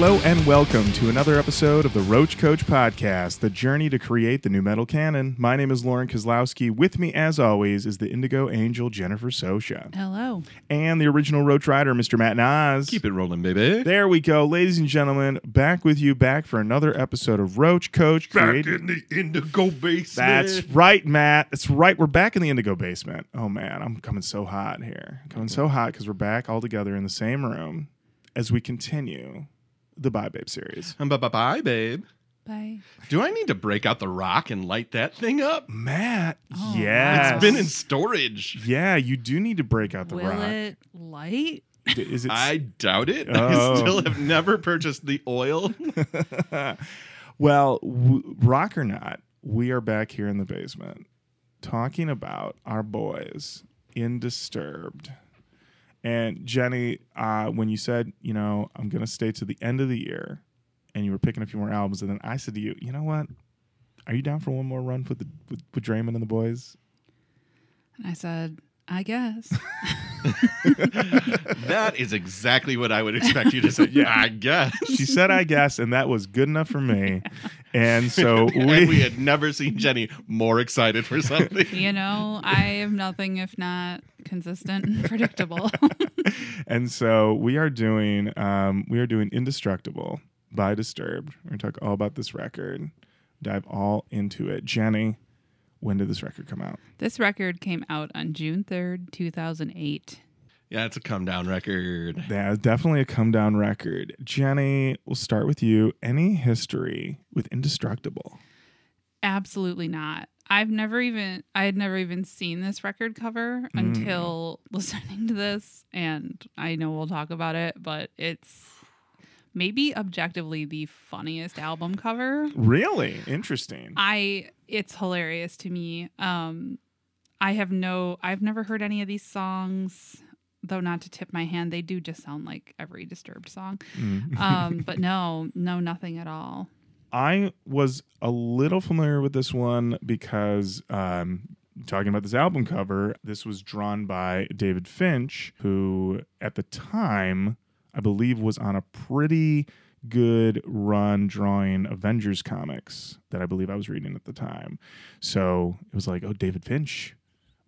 Hello and welcome to another episode of the Roach Koach Podcast, the journey to create the new metal canon. My name is Lorin Kozlowski. With me, as always, is the Indigo Angel Jennifer Sosha Hello. and the original Roach Rider, Mr. Matt Nas. Keep it rolling, baby. There we go, ladies and gentlemen. Back with you, back for another episode of Roach Koach. Back created- in the indigo basement. That's right, Matt. That's right. We're back in the Indigo basement. Oh man, I'm coming so hot here. Coming so hot because we're back all together in the same room as we continue the Bye Babe series. Um, bye, bye, bye, babe. Bye. Do I need to break out the rock and light that thing up? Matt, Oh, yes. It's been in storage. Yeah, you do need to break out the Will rock. it light? D- Is it? I doubt it. Oh. I still have never purchased the oil. well, w- rock or not, we are back here in the basement talking about our boys in Disturbed. And Jenny, uh, when you said, you know, I'm going to stay to the end of the year, and you were picking a few more albums, and then I said to you, you know what? Are you down for one more run with the with, with Draiman and the boys? And I said, I guess. that is exactly what I would expect you to say. Yeah, I guess. She said, I guess, and that was good enough for me. And so and we, we had never seen Jenny more excited for something. you know, I am nothing if not consistent and predictable. and so we are doing um, we are doing indestructible by disturbed we're going to talk all about this record dive all into it jenny when did this record come out this record came out on June 3rd, 2008. yeah, it's a come down record. yeah definitely a come down record jenny we'll start with you any history with indestructible Absolutely not. I've never even I had never even seen this record cover Mm. until listening to this and I know we'll talk about it, but it's maybe objectively the funniest album cover. really interesting I it's hilarious to me. Um I have no I've never heard any of these songs, though not to tip my hand, they do just sound like every disturbed song. Mm. Um but no, no nothing at all. I was a little familiar with this one because um, talking about this album cover, this was drawn by David Finch, who at the time I believe was on a pretty good run drawing Avengers comics that I believe I was reading at the time. So it was like, oh, David Finch,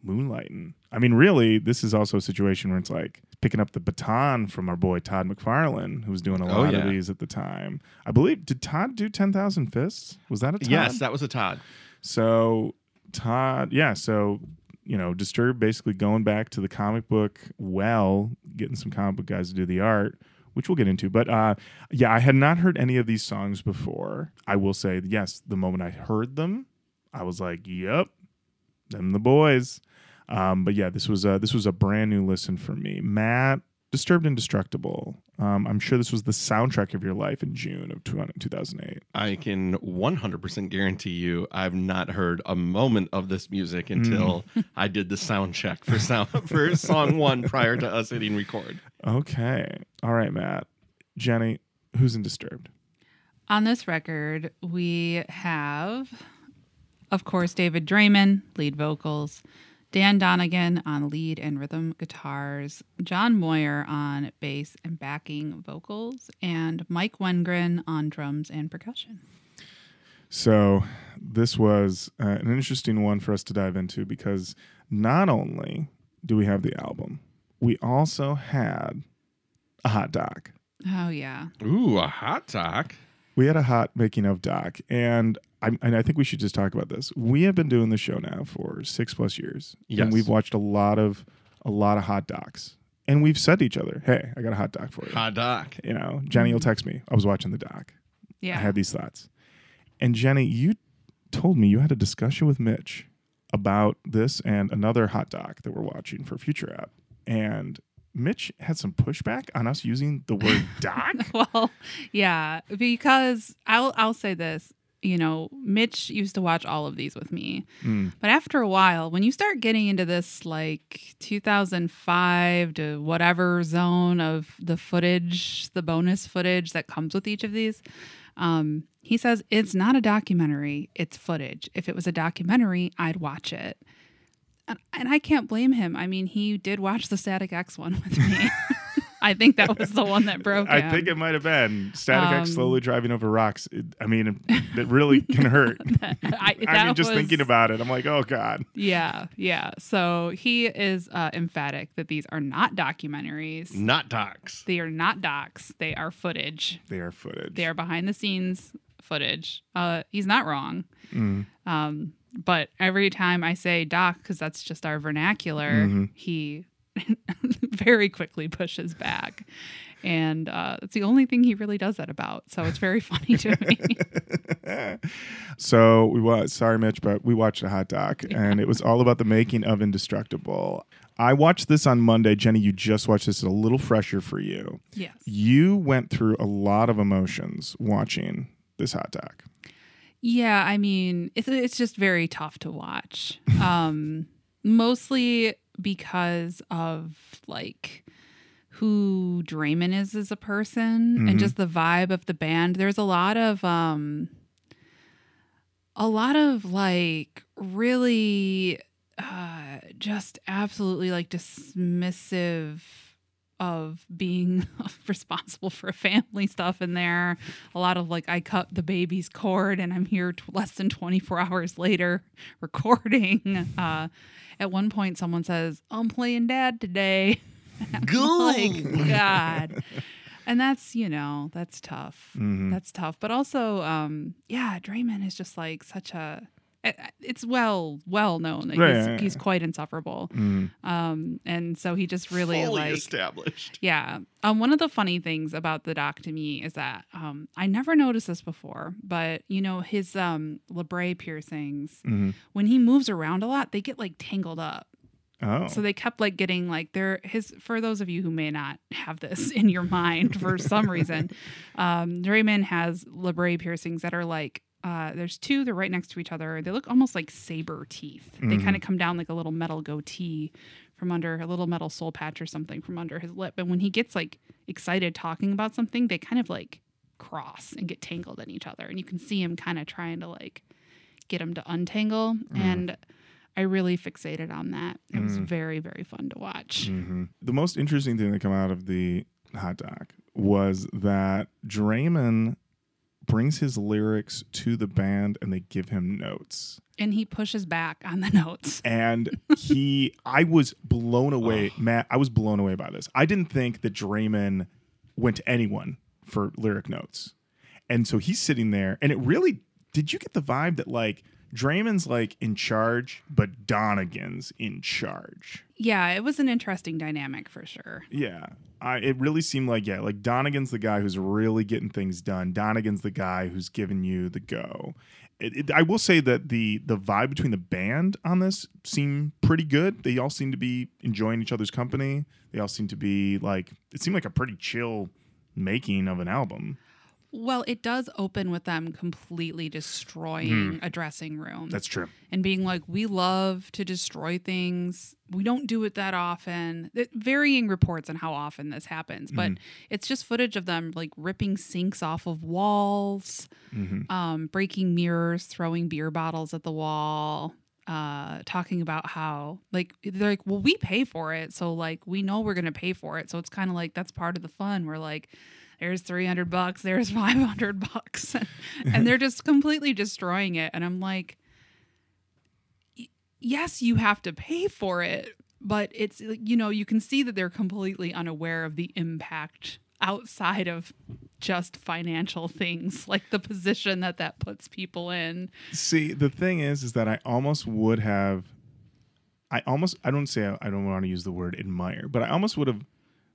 moonlighting. I mean, really, this is also a situation where it's like picking up the baton from our boy Todd McFarlane, who was doing a Oh, lot yeah. of these at the time. I believe did Todd do Ten Thousand Fists? Was that a Todd? Yes, that was a Todd. So Todd, yeah. So you know, Disturbed basically going back to the comic book well, getting some comic book guys to do the art. Which we'll get into, but uh, yeah, I had not heard any of these songs before. I will say, yes, the moment I heard them, I was like, "Yep, them the boys." Um, but yeah, this was a this was a brand new listen for me. Matt, Disturbed Indestructible. Um, I'm sure this was the soundtrack of your life in June of 2008. I can 100% guarantee you I've not heard a moment of this music until I did the sound check for sound for song 1 prior to us hitting record. Okay. All right, Matt. Jenny, who's in Disturbed? On this record, we have, of course, David Draiman, lead vocals, Dan Donegan on lead and rhythm guitars, John Moyer on bass and backing vocals, and Mike Wengren on drums and percussion. So, this was uh, an interesting one for us to dive into because not only do we have the album, we also had a hot doc. Oh, yeah. Ooh, a hot talk. We had a hot making of doc, and I, and I think we should just talk about this. We have been doing the show now for six plus years, Yes. and we've watched a lot of a lot of hot docs, and we've said to each other, "Hey, I got a hot doc for you." Hot doc. You know, Jenny You'll text me. I was watching the doc. Yeah. I had these thoughts. And Jenny, you told me you had a discussion with Mitch about this and another hot doc that we're watching for Future App. And Mitch had some pushback on us using the word doc. well, yeah, because I'll I'll say this. You know, Mitch used to watch all of these with me. Mm. But after a while, when you start getting into this like 2005 to whatever zone of the footage, the bonus footage that comes with each of these, um, he says it's not a documentary, it's footage. If it was a documentary, I'd watch it. And, and I can't blame him. I mean, he did watch the Static X one with me. I think that was the one that broke. I him. think it might have been Static X Um, slowly driving over rocks. It, I mean, it, it really can hurt. I, I mean, just was- thinking about it, I'm like, oh god. Yeah, yeah. So he is uh, emphatic that these are not documentaries. Not docs. They are not docs. They are footage. They are footage. They are behind the scenes footage. Uh, he's not wrong. Mm. Um, but every time I say doc, because that's just our vernacular, Mhm. he very quickly pushes back. And uh, it's the only thing he really does that about. So it's very funny to me. so we watched. Sorry, Mitch, but we watched a hot doc, and it was all about the making of Indestructible. I watched this on Monday. Jenny, you just watched this. It's a little fresher for you. yes. You went through a lot of emotions watching this hot doc. Yeah, I mean, it's it's just very tough to watch. Um mostly because of like who Draiman is as a person Mhm. and just the vibe of the band. There's a lot of um a lot of like really uh just absolutely like dismissive of being responsible for family stuff in there a lot of like I cut the baby's cord and I'm here t- less than 24 hours later recording. Uh, at one point, someone says, "I'm playing dad today." Like God, and that's you know that's tough. Mhm. That's tough. But also, um, yeah, Draiman is just like such a. it- It's well well known that Right, he's, yeah, yeah. he's quite insufferable, Mm. um, and so he just really Fully like established. yeah. Um, one of the funny things about the doc to me is that um, I never noticed this before, but you know his um, labret piercings Mhm. when he moves around a lot, they get like tangled up. Oh, So they kept like getting like their his. For those of you who may not have this in your mind for some reason, um, Draiman has labret piercings that are like. Uh, there's two. They're right next to each other. They look almost like saber teeth. They Mhm. kind of come down like a little metal goatee from under a little metal soul patch or something from under his lip. And when he gets like excited talking about something, they kind of like cross and get tangled in each other. And you can see him kind of trying to like get him to untangle. And I really fixated on that. It was Mm. very, very fun to watch. hmm The most interesting thing that came out of the hot doc was that Draiman brings his lyrics to the band and they give him notes. And he pushes back on the notes. And he, I was blown away, Matt. I was blown away by this. I didn't think that Draiman went to anyone for lyric notes. And so he's sitting there, and it really did you get the vibe that like Draiman's like in charge, but Donegan's in charge? Yeah, it was an interesting dynamic for sure. Yeah. I, it really seemed like, yeah, like Donegan's the guy who's really getting things done. Donegan's the guy who's giving you the go. It, it, I will say that the the vibe between the band on this seemed pretty good. They all seem to be enjoying each other's company. They all seem to be like, it seemed like a pretty chill making of an album. Well, it does open with them completely destroying a dressing room. That's true. and being like, we love to destroy things. We don't do it that often. Th- Varying reports on how often this happens, but it's just footage of them like ripping sinks off of walls, hmm um, breaking mirrors, throwing beer bottles at the wall. Uh, talking about how like they're like, well, we pay for it, so like we know we're gonna pay for it, so it's kind of like that's part of the fun. We're like, there's 300 bucks, there's 500 bucks, and they're just completely destroying it, and I'm like, yes, you have to pay for it, but it's you know you can see that they're completely unaware of the impact outside of just financial things like the position that that puts people in. See, the thing is, is that I almost would have, I almost, I don't say, I don't want to use the word admire, but I almost would have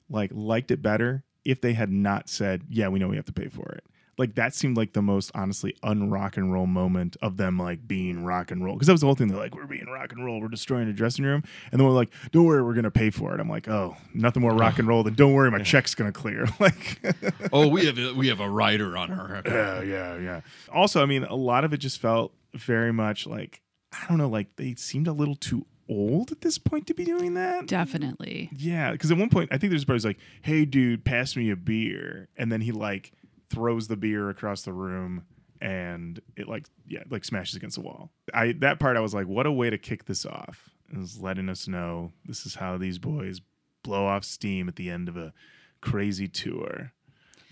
like liked it better if they had not said, yeah, we know we have to pay for it. Like that seemed like the most honestly unrock and roll moment of them like being rock and roll. Because that was the whole thing. They're like, we're being rock and roll. We're destroying a dressing room. And then we're like, don't worry, we're going to pay for it. I'm like, oh, nothing more rock and roll than don't worry, my check's going to clear. like, Oh, we have a, we have a writer on her. yeah, yeah, yeah. Also, I mean, a lot of it just felt very much like I don't know, like they seemed a little too old at this point to be doing that. definitely Yeah, because at one point I think there's somebody's like, "Hey, dude, pass me a beer," and then he like throws the beer across the room, and it like yeah, like smashes against the wall. I that part I was like, what a way to kick this off! Is letting us know this is how these boys blow off steam at the end of a crazy tour.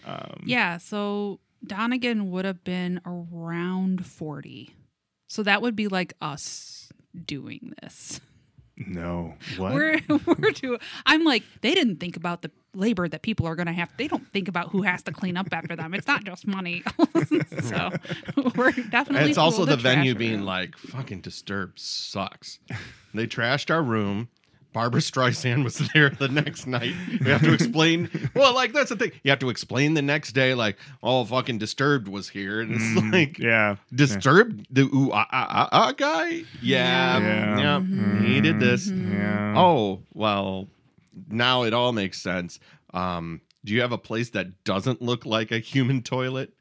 Um, Yeah, so Donegan would have been around 40. So that would be like us doing this. No. What? We're we're too I'm like they didn't think about the labor that people are going to have. They don't think about who has to clean up after them. It's not just money. so we're definitely And it's also cool the venue being room. like, fucking disturbed sucks. they trashed our room. Barbra Streisand was there the next night. We have to explain. Well, like that's the thing. You have to explain the next day, like, oh, fucking Disturbed was here, and it's Mm, like, yeah. Disturbed, the ooh ah ah ah ah guy. Yeah, Yeah. yeah, Mhm. he did this. Yeah. Oh well, now it all makes sense. Um, do you have a place that doesn't look like a human toilet?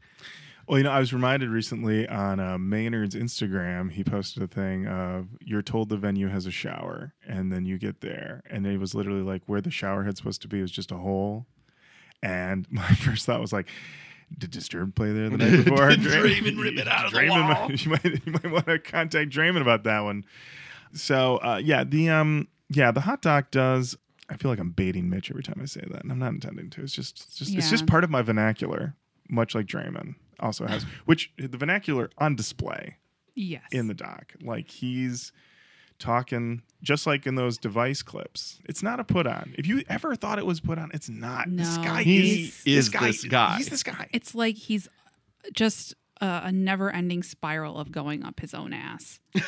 Well, you know, I was reminded recently on uh, Maynard's Instagram, he posted a thing of you're told the venue has a shower, and then you get there, and it was literally like where the shower head's supposed to be was just a hole. And my first thought was like, did Disturbed play there the night before? Did Draiman rip it out of the Draiman wall? Might, you might, you might want to contact Draiman about that one. So, uh, yeah, the um, yeah, the hot doc does. I feel like I'm baiting Mitch every time I say that, and I'm not intending to. It's just, it's just, it's just part of my vernacular, much like Draiman also has, which the vernacular on display yes. in the doc. Like he's talking just like in those device clips. It's not a put on. If you ever thought it was put on, it's not. This guy He is, is this guy. He's this guy. it's like he's just a, a never-ending spiral of going up his own ass.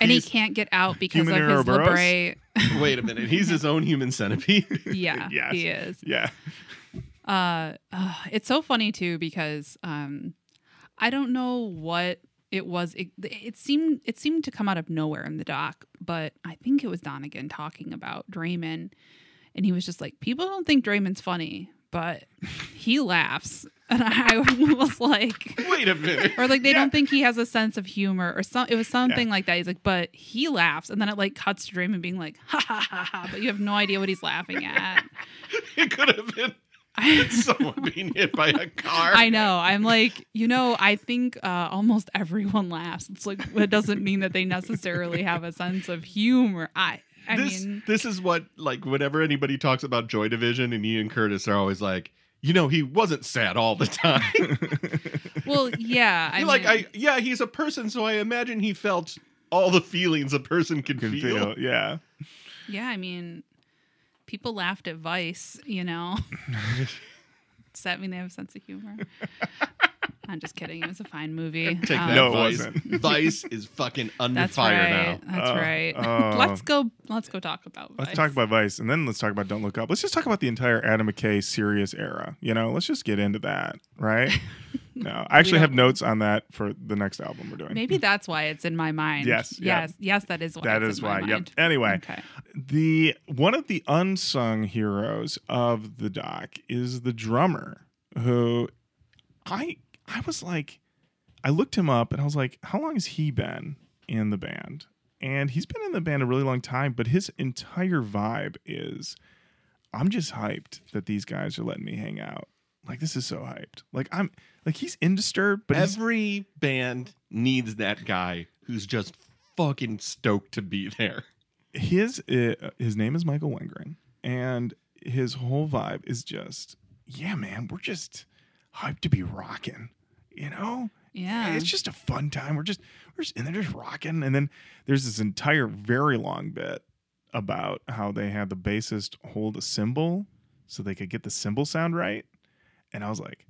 and he can't get out because of his Ouroboros? libre. Wait a minute. He's his own human centipede. Yeah, Yes. he is. yeah. Uh, uh, it's so funny too because um, I don't know what it was. It, it seemed it seemed to come out of nowhere in the doc, but I think it was Donegan talking about Draiman, and he was just like, "People don't think Draiman's funny, but he laughs," and I was like. Wait a minute. Or like they Yeah. don't think he has a sense of humor, or some. It was something like that. He's like, but he laughs, and then it like cuts to Draiman being like, ha ha ha ha, but you have no idea what he's laughing at. It could have been someone being hit by a car. I know. I'm like, you know, I think uh, almost everyone laughs. It's like it doesn't mean that they necessarily have a sense of humor. I, I this mean, this is what like whenever anybody talks about Joy Division and Ian Curtis are always like, you know, he wasn't sad all the time. well, yeah. I You're like, mean, I yeah, he's a person, so I imagine he felt all the feelings a person can, Can feel. feel. Yeah. yeah. I mean, people laughed at Vice. You know, does that mean they have a sense of humor? I'm just kidding. It was a fine movie. Take Um, that, No, it Vice. wasn't. Vice is fucking under That's fire right. now. That's Oh, right. oh. let's go. Let's go talk about. Let's Vice. talk about Vice, and then let's talk about Don't Look Up. Let's just talk about the entire Adam McKay serious era. You know, let's just get into that, right? no, I actually have notes on that for the next album we're doing. Maybe that's why it's in my mind. Yes. Yes. Yes. That is why. That it's is why. Yep. Anyway, Okay. the one of the unsung heroes of the doc is the drummer who I I was like I looked him up and I was like how long has he been in the band and he's been in the band a really long time but his entire vibe is I'm just hyped that these guys are letting me hang out like this is so hyped like I'm like he's in disturbed but he's, Every band needs that guy who's just fucking stoked to be there. his uh, his name is Michael Wengren, and his whole vibe is just yeah, man. We're just hyped to be rocking, you know. Yeah. It's just a fun time. We're just we're just in there just rocking, and then there's this entire very long bit about how they had the bassist hold a cymbal so they could get the cymbal sound right, and I was like,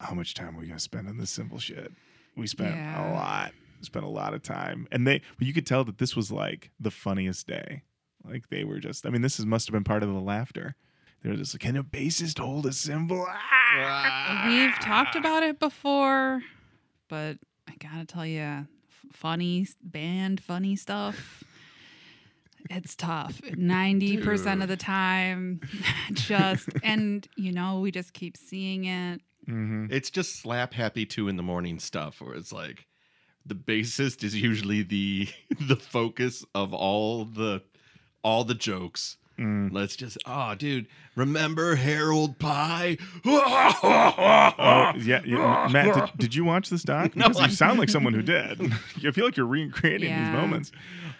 how much time are we gonna spend on this cymbal shit? We spent Yeah. a lot. Spent a lot of time, and they but you could tell that this was like the funniest day. Like they were just. I mean, this is must have been part of the laughter. They were just like, can a bassist hold a cymbal? Ah! We've talked about it before, but I gotta tell you, f- funny band, funny stuff. It's tough. Ninety percent of the time, just and you know we just keep seeing it. Mm-hmm. It's just slap happy two in the morning stuff where it's like the bassist is usually the the focus of all the all the jokes. Mm. Let's just, oh, dude, remember Harold Pie? Oh, yeah, yeah. Matt, did, did you watch this doc? No, you sound like someone who did. I feel like you're recreating Yeah. these moments.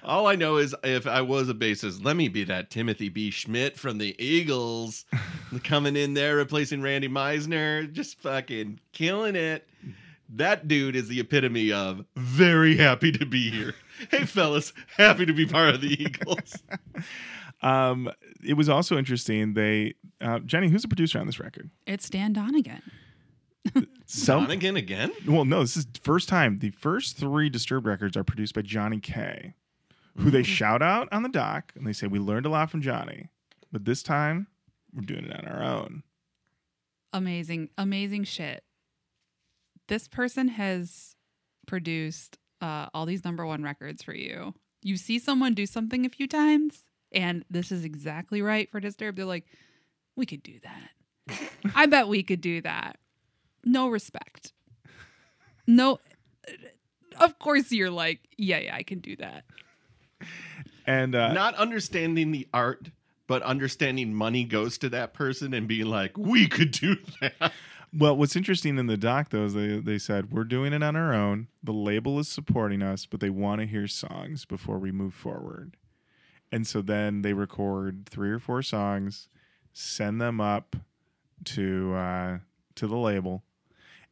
All I know is if I was a bassist, let me be that Timothy B. Schmit from the Eagles coming in there replacing Randy Meisner, just fucking killing it. That dude is the epitome of very happy to be here. Hey, fellas, happy to be part of the Eagles. Um, it was also interesting. They, uh, Jenny, who's the producer on this record? It's Dan Donegan. Self- Donegan again? Well, no, this is the first time. The first three Disturbed records are produced by Johnny K, who they shout out on the doc and they say, We learned a lot from Johnny, but this time we're doing it on our own. Amazing, amazing shit. This person has produced uh, all these number one records for you. You see someone do something a few times, and this is exactly right for Disturbed. They're like, we could do that. I bet we could do that. No respect. No. Of course, you're like, yeah, yeah, I can do that. And uh, Not understanding the art, but understanding money goes to that person and being like, we could do that. Well, what's interesting in the doc though is they they said we're doing it on our own. The label is supporting us, but they want to hear songs before we move forward. And so then they record three or four songs, send them up to uh, to the label,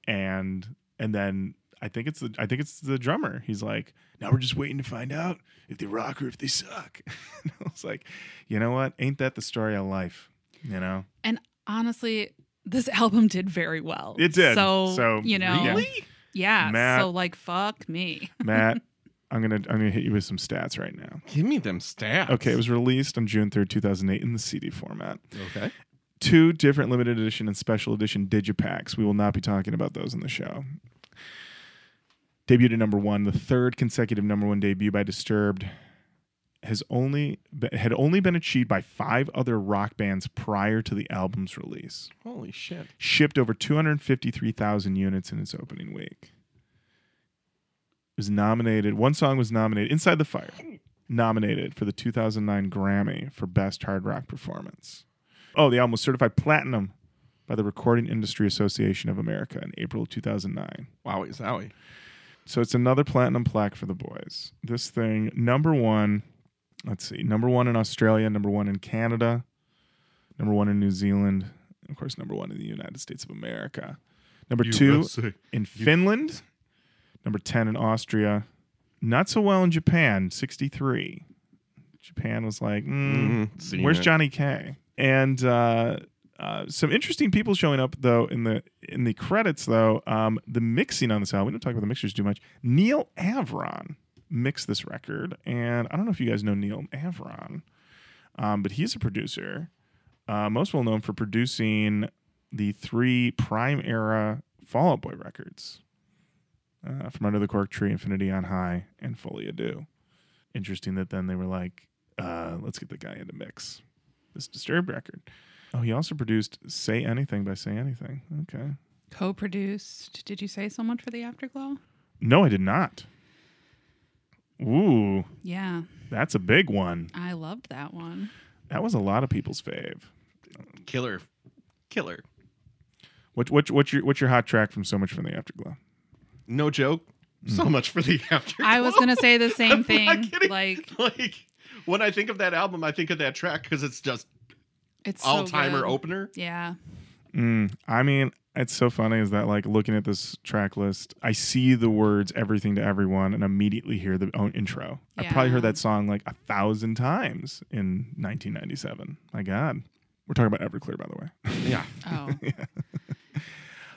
and and then I think it's the I think it's the drummer. He's like, now we're just waiting to find out if they rock or if they suck. and I was like, you know what? Ain't that the story of life? You know. And honestly, this album did very well. It did. So, So, you know, Really? yeah. Matt- so like, fuck me. Matt, I'm gonna I'm gonna hit you with some stats right now. Give me them stats. Okay, it was released on June 3rd, 2008 in the CD format. Okay. Two different limited edition and special edition digipacks. We will not be talking about those in the show. Debuted at number one, the third consecutive number one debut by Disturbed, has only had only been achieved by five other rock bands prior to the album's release. Holy shit. Shipped over 253,000 units in its opening week. Was nominated. One song was nominated. Inside the Fire, nominated for the 2009 Grammy for Best Hard Rock Performance. Oh, the album was certified platinum by the Recording Industry Association of America in April of 2009. Wowie zowie. So it's another platinum plaque for the boys. This thing, number one, let's see, number one in Australia, number one in Canada, number one in New Zealand, and of course, number one in the United States of America. Number two USA. in Finland, number 10 in Austria, not so well in Japan, 63. Japan was like, mm, Mhm, where's it. Johnny K? And uh, uh, some interesting people showing up though in the in the credits though. Um, the mixing on this album, we don't talk about the mixers too much. Neal Avron mixed this record, and I don't know if you guys know Neal Avron, um, but he's a producer, uh, most well known for producing the three Prime era Fall Out Boy records, uh, from Under the Cork Tree, Infinity on High, and Folie à Deux. Interesting that then they were like, uh, let's get the guy into mix this Disturbed record. Oh, he also produced "Say Anything" by Say Anything. Okay. Co-produced. Did you say so much for the Afterglow? No, I did not. Ooh, Yeah, that's a big one. I loved that one. That was a lot of people's fave. Killer. Killer. What what what's your what's your hot track from So Much from the Afterglow? No joke. So much for the after. I was gonna say the I'm same not thing. Like like when I think of that album, I think of that track because it's just it's all timer good. opener. Yeah, Mm, I mean, it's so funny is that like looking at this track list, I see the words "everything to everyone" and immediately hear the own intro. I probably heard that song like a thousand times in 1997. My God, we're talking about Everclear, by the way. Yeah. Oh,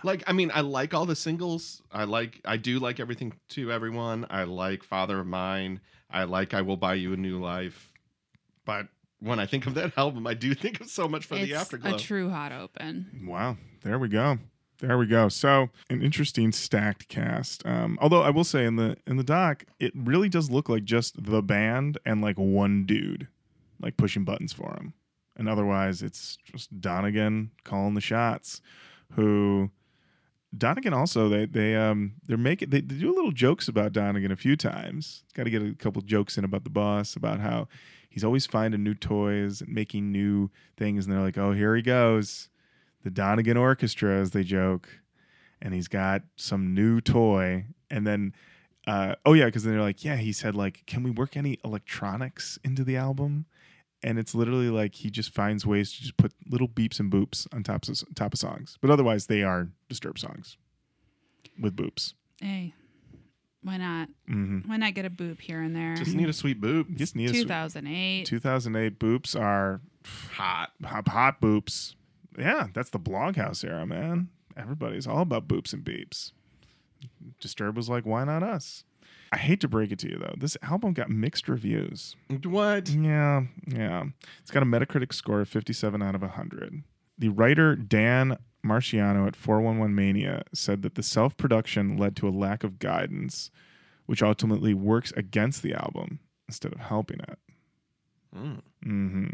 Like I mean, I like all the singles. I like I do like everything to everyone. I like Father of Mine. I like I Will Buy You a New Life. But when I think of that album, I do think of so much for the it's afterglow. a true hot open. Wow, there we go. There we go. So an interesting stacked cast. Um, although I will say in the in the doc, it really does look like just the band and like one dude, like pushing buttons for him. And otherwise, it's just Donegan calling the shots. Who Donegan also they they um they're making they, they do little jokes about Donegan a few times. Got to get a couple jokes in about the boss about how he's always finding new toys and making new things. And they're like, oh, here he goes. The Donegan Orchestra, as they joke. And he's got some new toy. And then, uh, oh, yeah, because then they're like, yeah, he said, like, can we work any electronics into the album? And it's literally like he just finds ways to just put little beeps and boops on top of, top of songs. But otherwise, they are Disturbed songs with boops. Hey, why not? hmm Why not get a boop here and there? Just need a sweet boob. Just need a sw- 2008. 2008 boops are Hot. hot, hot boops. Yeah, that's the bloghouse era, man. Everybody's all about boops and beeps. Disturb was like, why not us? I hate to break it to you though, this album got mixed reviews. What? Yeah, yeah. It's got a Metacritic score of 57 out of 100. The writer Dan Marciano at 411 Mania said that the self production led to a lack of guidance, which ultimately works against the album instead of helping it. Mm. hmm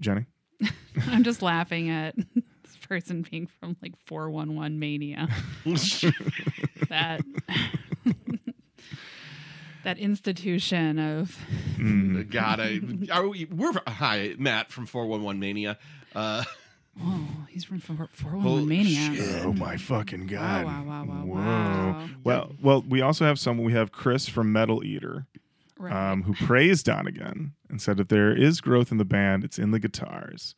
Jenny? I'm just laughing at this person being from like 411 Mania. That that institution of Mm. God, I, are we, we're hi Matt from 411 Mania. Uh, oh, he's from 411 Holy Mania. shit. Oh my fucking god! wow, wow, wow, Whoa. wow. Well, well, we also have some. We have Chris from Metal Eater, Right. um, who praised Donegan and said that there is growth in the band. It's in the guitars.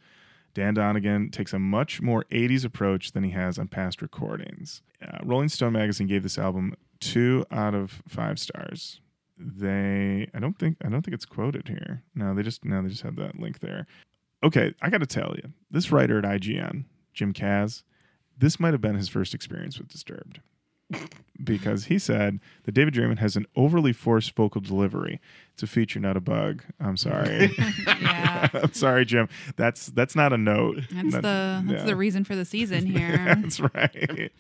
Dan Donegan takes a much more 80s approach than he has on past recordings. Uh, Rolling Stone magazine gave this album two out of five stars. They, I don't think, I don't think it's quoted here. No, they just, no, they just have that link there. Okay, I got to tell you, this writer at IGN, Jim Kaz, this might have been his first experience with Disturbed. because he said that David Draiman has an overly forced vocal delivery. It's a feature, not a bug. I'm sorry. yeah. I'm sorry, Jim. That's that's not a note. That's That- the that's yeah. the reason for the season here. That's right.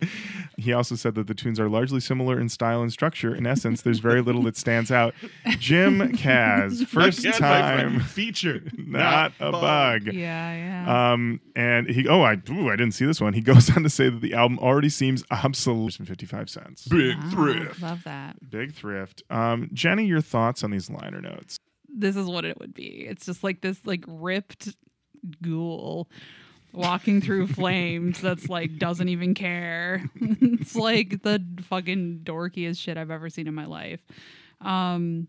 He also said that the tunes are largely similar in style and structure. In essence, there's very little that stands out. Jim Kaz, first again, time, feature, not a bug. yeah, yeah. Um, and he, oh, I, ooh, I didn't see this one. He goes on to say that the album already seems obsolete. for 55 cents. Big Wow, thrift. Love that. Big thrift. Um, Jenny, your thoughts on these liner notes? This is what it would be. It's just like this like ripped ghoul walking through flames that's like doesn't even care. it's like the fucking dorkiest shit I've ever seen in my life. Um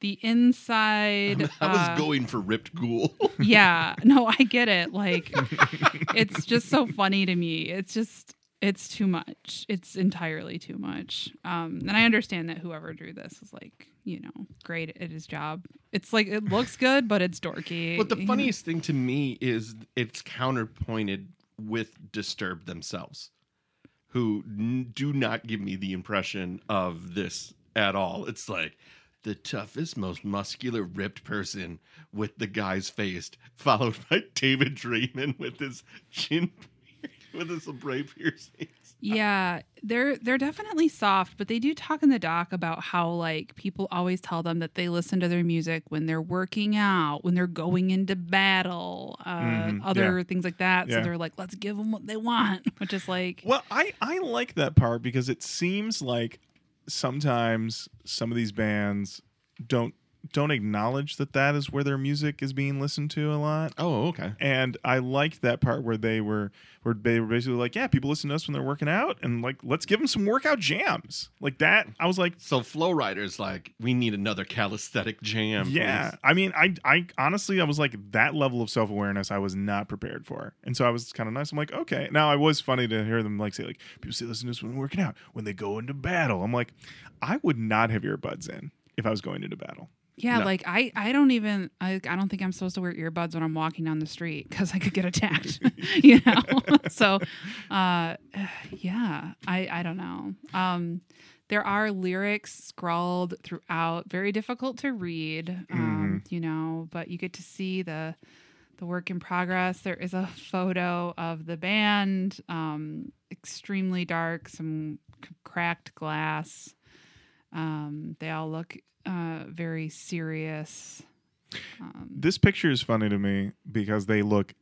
the inside I was uh, going for ripped ghoul. yeah no i get it like it's just so funny to me it's just it's too much. It's entirely too much. Um and i understand that whoever drew this is like you know great at his job. It's like it looks good but it's dorky But the funniest thing to me is it's counterpointed with Disturbed themselves, who n- do not give me the impression of this at all. It's like the toughest, most muscular, ripped person with the guy's face, followed by David Draiman with his chin, with his brain piercings. yeah they're they're definitely soft but they do talk in the doc about how like people always tell them that they listen to their music when they're working out when they're going into battle uh Mhm, other things like that. So they're like let's give them what they want which is like Well, I, I like that part because it seems like sometimes some of these bands don't don't acknowledge that that is where their music is being listened to a lot. Oh, okay. And I liked that part where they were where they were basically like, yeah, people listen to us when they're working out, and like, let's give them some workout jams like that. I was like, So Flo Rida's like, we need another calisthenic jam. yeah. please." I mean, I I honestly I was like that level of self awareness I was not prepared for, and so I was kind of nice. I'm like, okay. Now it was funny to hear them like say like people say listen to us when they're working out, when they go into battle. I'm like, I would not have earbuds in if I was going into battle. Yeah, No. like I, I don't even I, I don't think I'm supposed to wear earbuds when I'm walking down the street because I could get attacked, you know. so, uh, yeah, I I don't know. Um, there are lyrics scrawled throughout, very difficult to read, um, you know, but you get to see the the work in progress. There is a photo of the band, um, extremely dark, some c- cracked glass. Um, they all look uh, very serious. Um, This picture is funny to me because they look,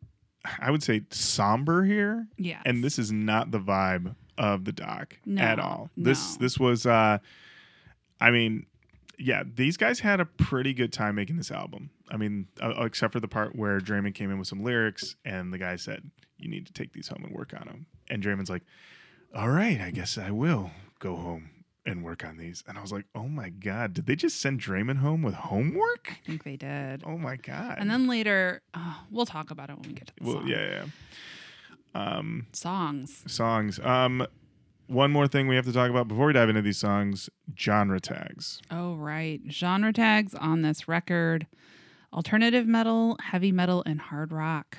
I would say, somber here, yeah, and this is not the vibe of the doc No, at all. This no. this was, uh, I mean, yeah, these guys had a pretty good time making this album. I mean, uh, except for the part where Draiman came in with some lyrics, and the guy said, "You need to take these home and work on them." And Draiman's like, "All right, I guess I will go home and work on these." And I was like, "Oh my god, did they just send Draiman home with homework?" I think they did. Oh my god! And then later, uh, we'll talk about it when we get to the well, song. yeah, yeah. Um, songs. songs. Um, one more thing we have to talk about before we dive into these songs: genre tags. Oh, right. Genre tags on this record alternative metal, heavy metal, and hard rock.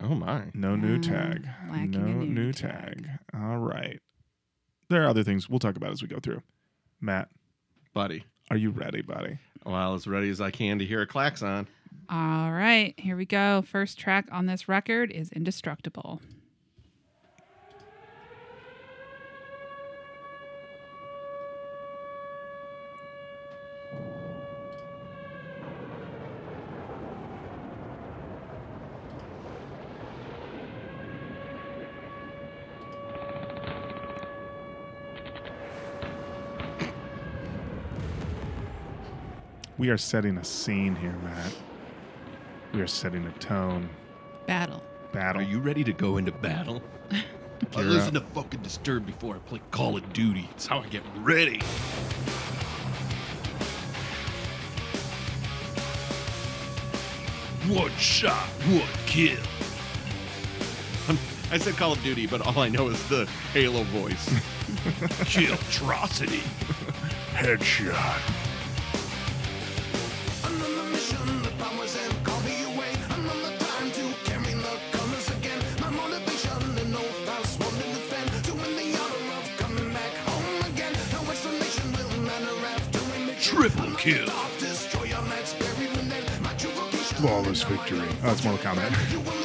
Oh my. No new Uh, tag. lacking No new new tag. tag. All right. There are other things we'll talk about as we go through. Matt, Buddy. are you ready, buddy? Well, as ready as I can to hear a klaxon. All right, here we go. First track on this record is Indestructible. We are setting a scene here, Matt. We are setting a tone. Battle. Battle. Are you ready to go into battle? I Gear listen up. to fucking Disturbed before I play Call of Duty. It's how I get ready. One shot, one kill. I'm- I said Call of Duty, but all I know is the Halo voice. Kill atrocity. Headshot. True vocation. Flawless victory. Oh, it's Mortal Kombat.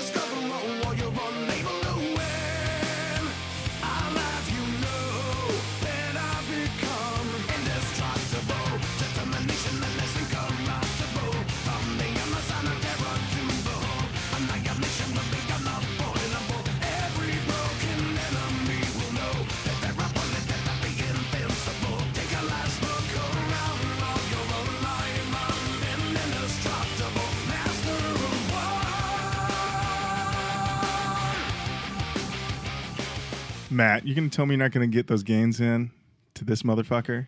Matt, you gonna tell me you're not gonna get those gains in to this motherfucker?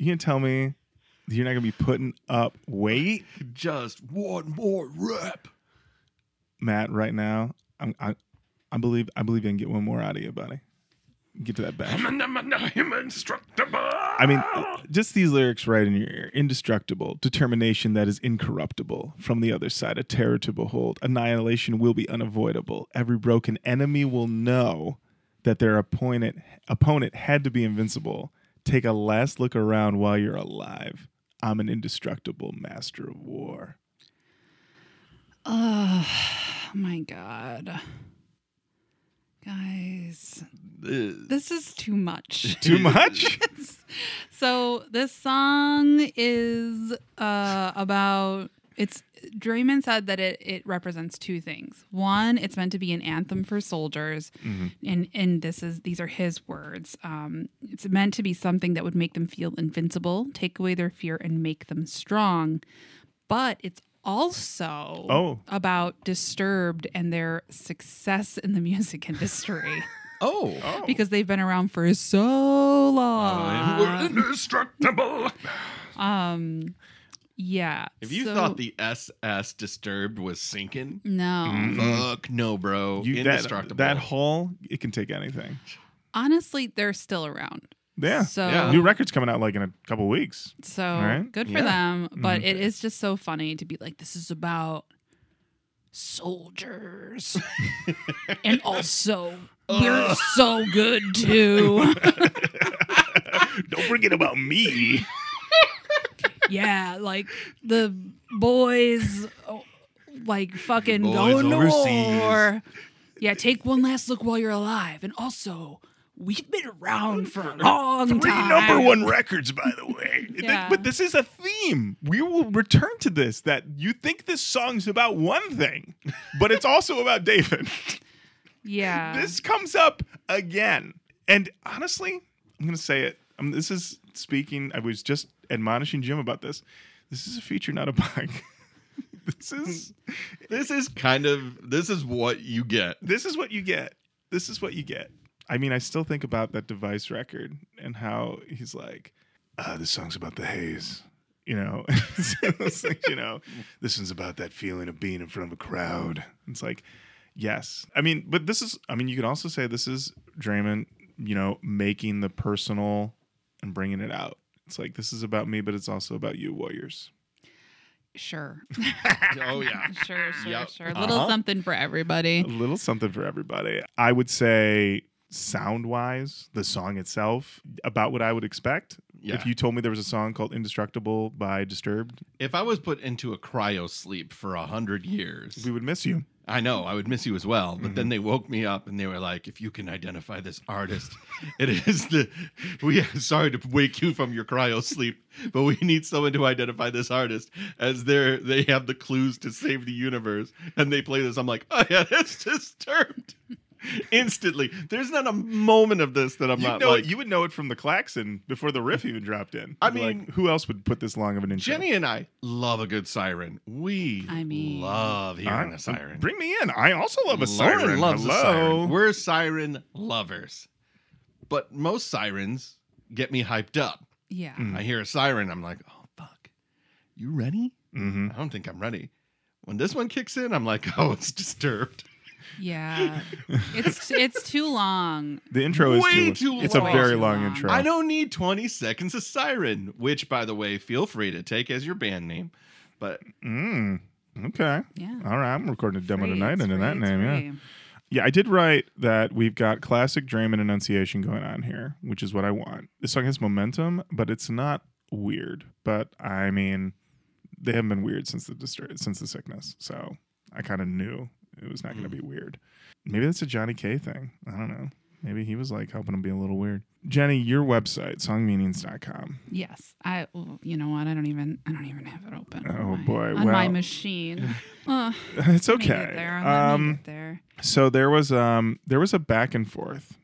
You gonna tell me you're not gonna be putting up weight, Just one more rep. Matt? Right now, I'm, I, I believe, I believe I can get one more out of you, buddy. Get to that back. I'm indestructible. I mean, just these lyrics right in your ear. Indestructible, determination that is incorruptible. From the other side, a terror to behold. Annihilation will be unavoidable. Every broken enemy will know that their opponent opponent had to be invincible. Take a last look around while you're alive. I'm an indestructible master of war. Oh my god. Guys, this is too much. Too much? so this song is uh, about it's Draiman said that it it represents two things. One, it's meant to be an anthem for soldiers, and and this is these are his words. Um, it's meant to be something that would make them feel invincible, take away their fear, and make them strong. But it's also Oh. about Disturbed and their success in the music industry Oh. because they've been around for so long. We're indestructible. Um, yeah. If you so- thought the SS Disturbed was sinking, no, fuck no, bro. You, indestructible. that hall, it can take anything. honestly, they're still around. Yeah. So Yeah. New record's coming out like in a couple weeks. so Right? good for Yeah. them, but Mhm. it is just so funny to be like, this is about soldiers, and also we're so good too. Don't forget about me. yeah, like the boys, oh, like fucking Boys going to overseas. war. Yeah, take one last look while you're alive, and also we've been around for a long Three time. number one records, by the way. Yeah. But this is a theme. We will return to this. That you think this song's about one thing, but it's also about David. Yeah, this comes up again. And honestly, I'm going to say it. Um, this is speaking. I was just admonishing Jim about this. This is a feature, not a bug. this is This is kind of this is what you get. this is what you get. This is what you get. I mean, I still think about that device record and how he's like, uh, this song's about the haze. You know, things, you know, this one's about that feeling of being in front of a crowd. It's like, yes. I mean, but this is, I mean, you could also say this is Draiman, you know, making the personal and bringing it out. It's like, this is about me, but it's also about you, Warriors. Sure. Oh yeah. sure, sure, Yep. sure. A little Uh-huh. something for everybody. a little something for everybody. I would say sound wise, the song itself, about what I would expect. Yeah. If you told me there was a song called Indestructible by Disturbed, If I was put into a cryo sleep for a hundred years, we would miss you. I know I would miss you as well. But Mm-hmm. then they woke me up and they were like, "If you can identify this artist, it is the we. Sorry to wake you from your cryo sleep, but we need someone to identify this artist as they they have the clues to save the universe." And they play this. I'm like, "Oh yeah, that's disturbed." Instantly, there's not a moment of this that I'm You not know, like. you would know it from the klaxon before the riff even dropped in. I You'd like, mean- who else would put this long of an intro? Jenny and I love a good siren. We I mean- love hearing a siren. Bring me in. I also love a Lorin siren. loves Hello. a siren. We're siren lovers. But most sirens get me hyped up. Yeah. Mm. I hear a siren, I'm like, oh fuck. You ready? hmm I don't think I'm ready. When this one kicks in, I'm like, oh, it's disturbed. Yeah. It's it's too long. The intro is Way too, too It's a long. very long long. intro. I don't need 20 seconds of siren, which, by the way, feel free to take as your band name. But Mm, okay. Yeah. All right. I'm recording a demo Free, tonight it's under free, that name. Yeah. free. Yeah, I did write that we've got classic Draiman enunciation going on here, which is what I want. This song has momentum, but it's not weird. But I mean, they haven't been weird since the distra- since the sickness, so I kind of knew it was not going to be weird. Maybe that's a Johnny K thing. I don't know. Maybe he was like helping him be a little weird. Jenny, your website, songmeanings.com. Yes. I you know what? I don't even I don't even have it open. on Oh, my- boy. On my machine. Uh, it's okay. get there. Um, get there. So there was um there was a back and forth,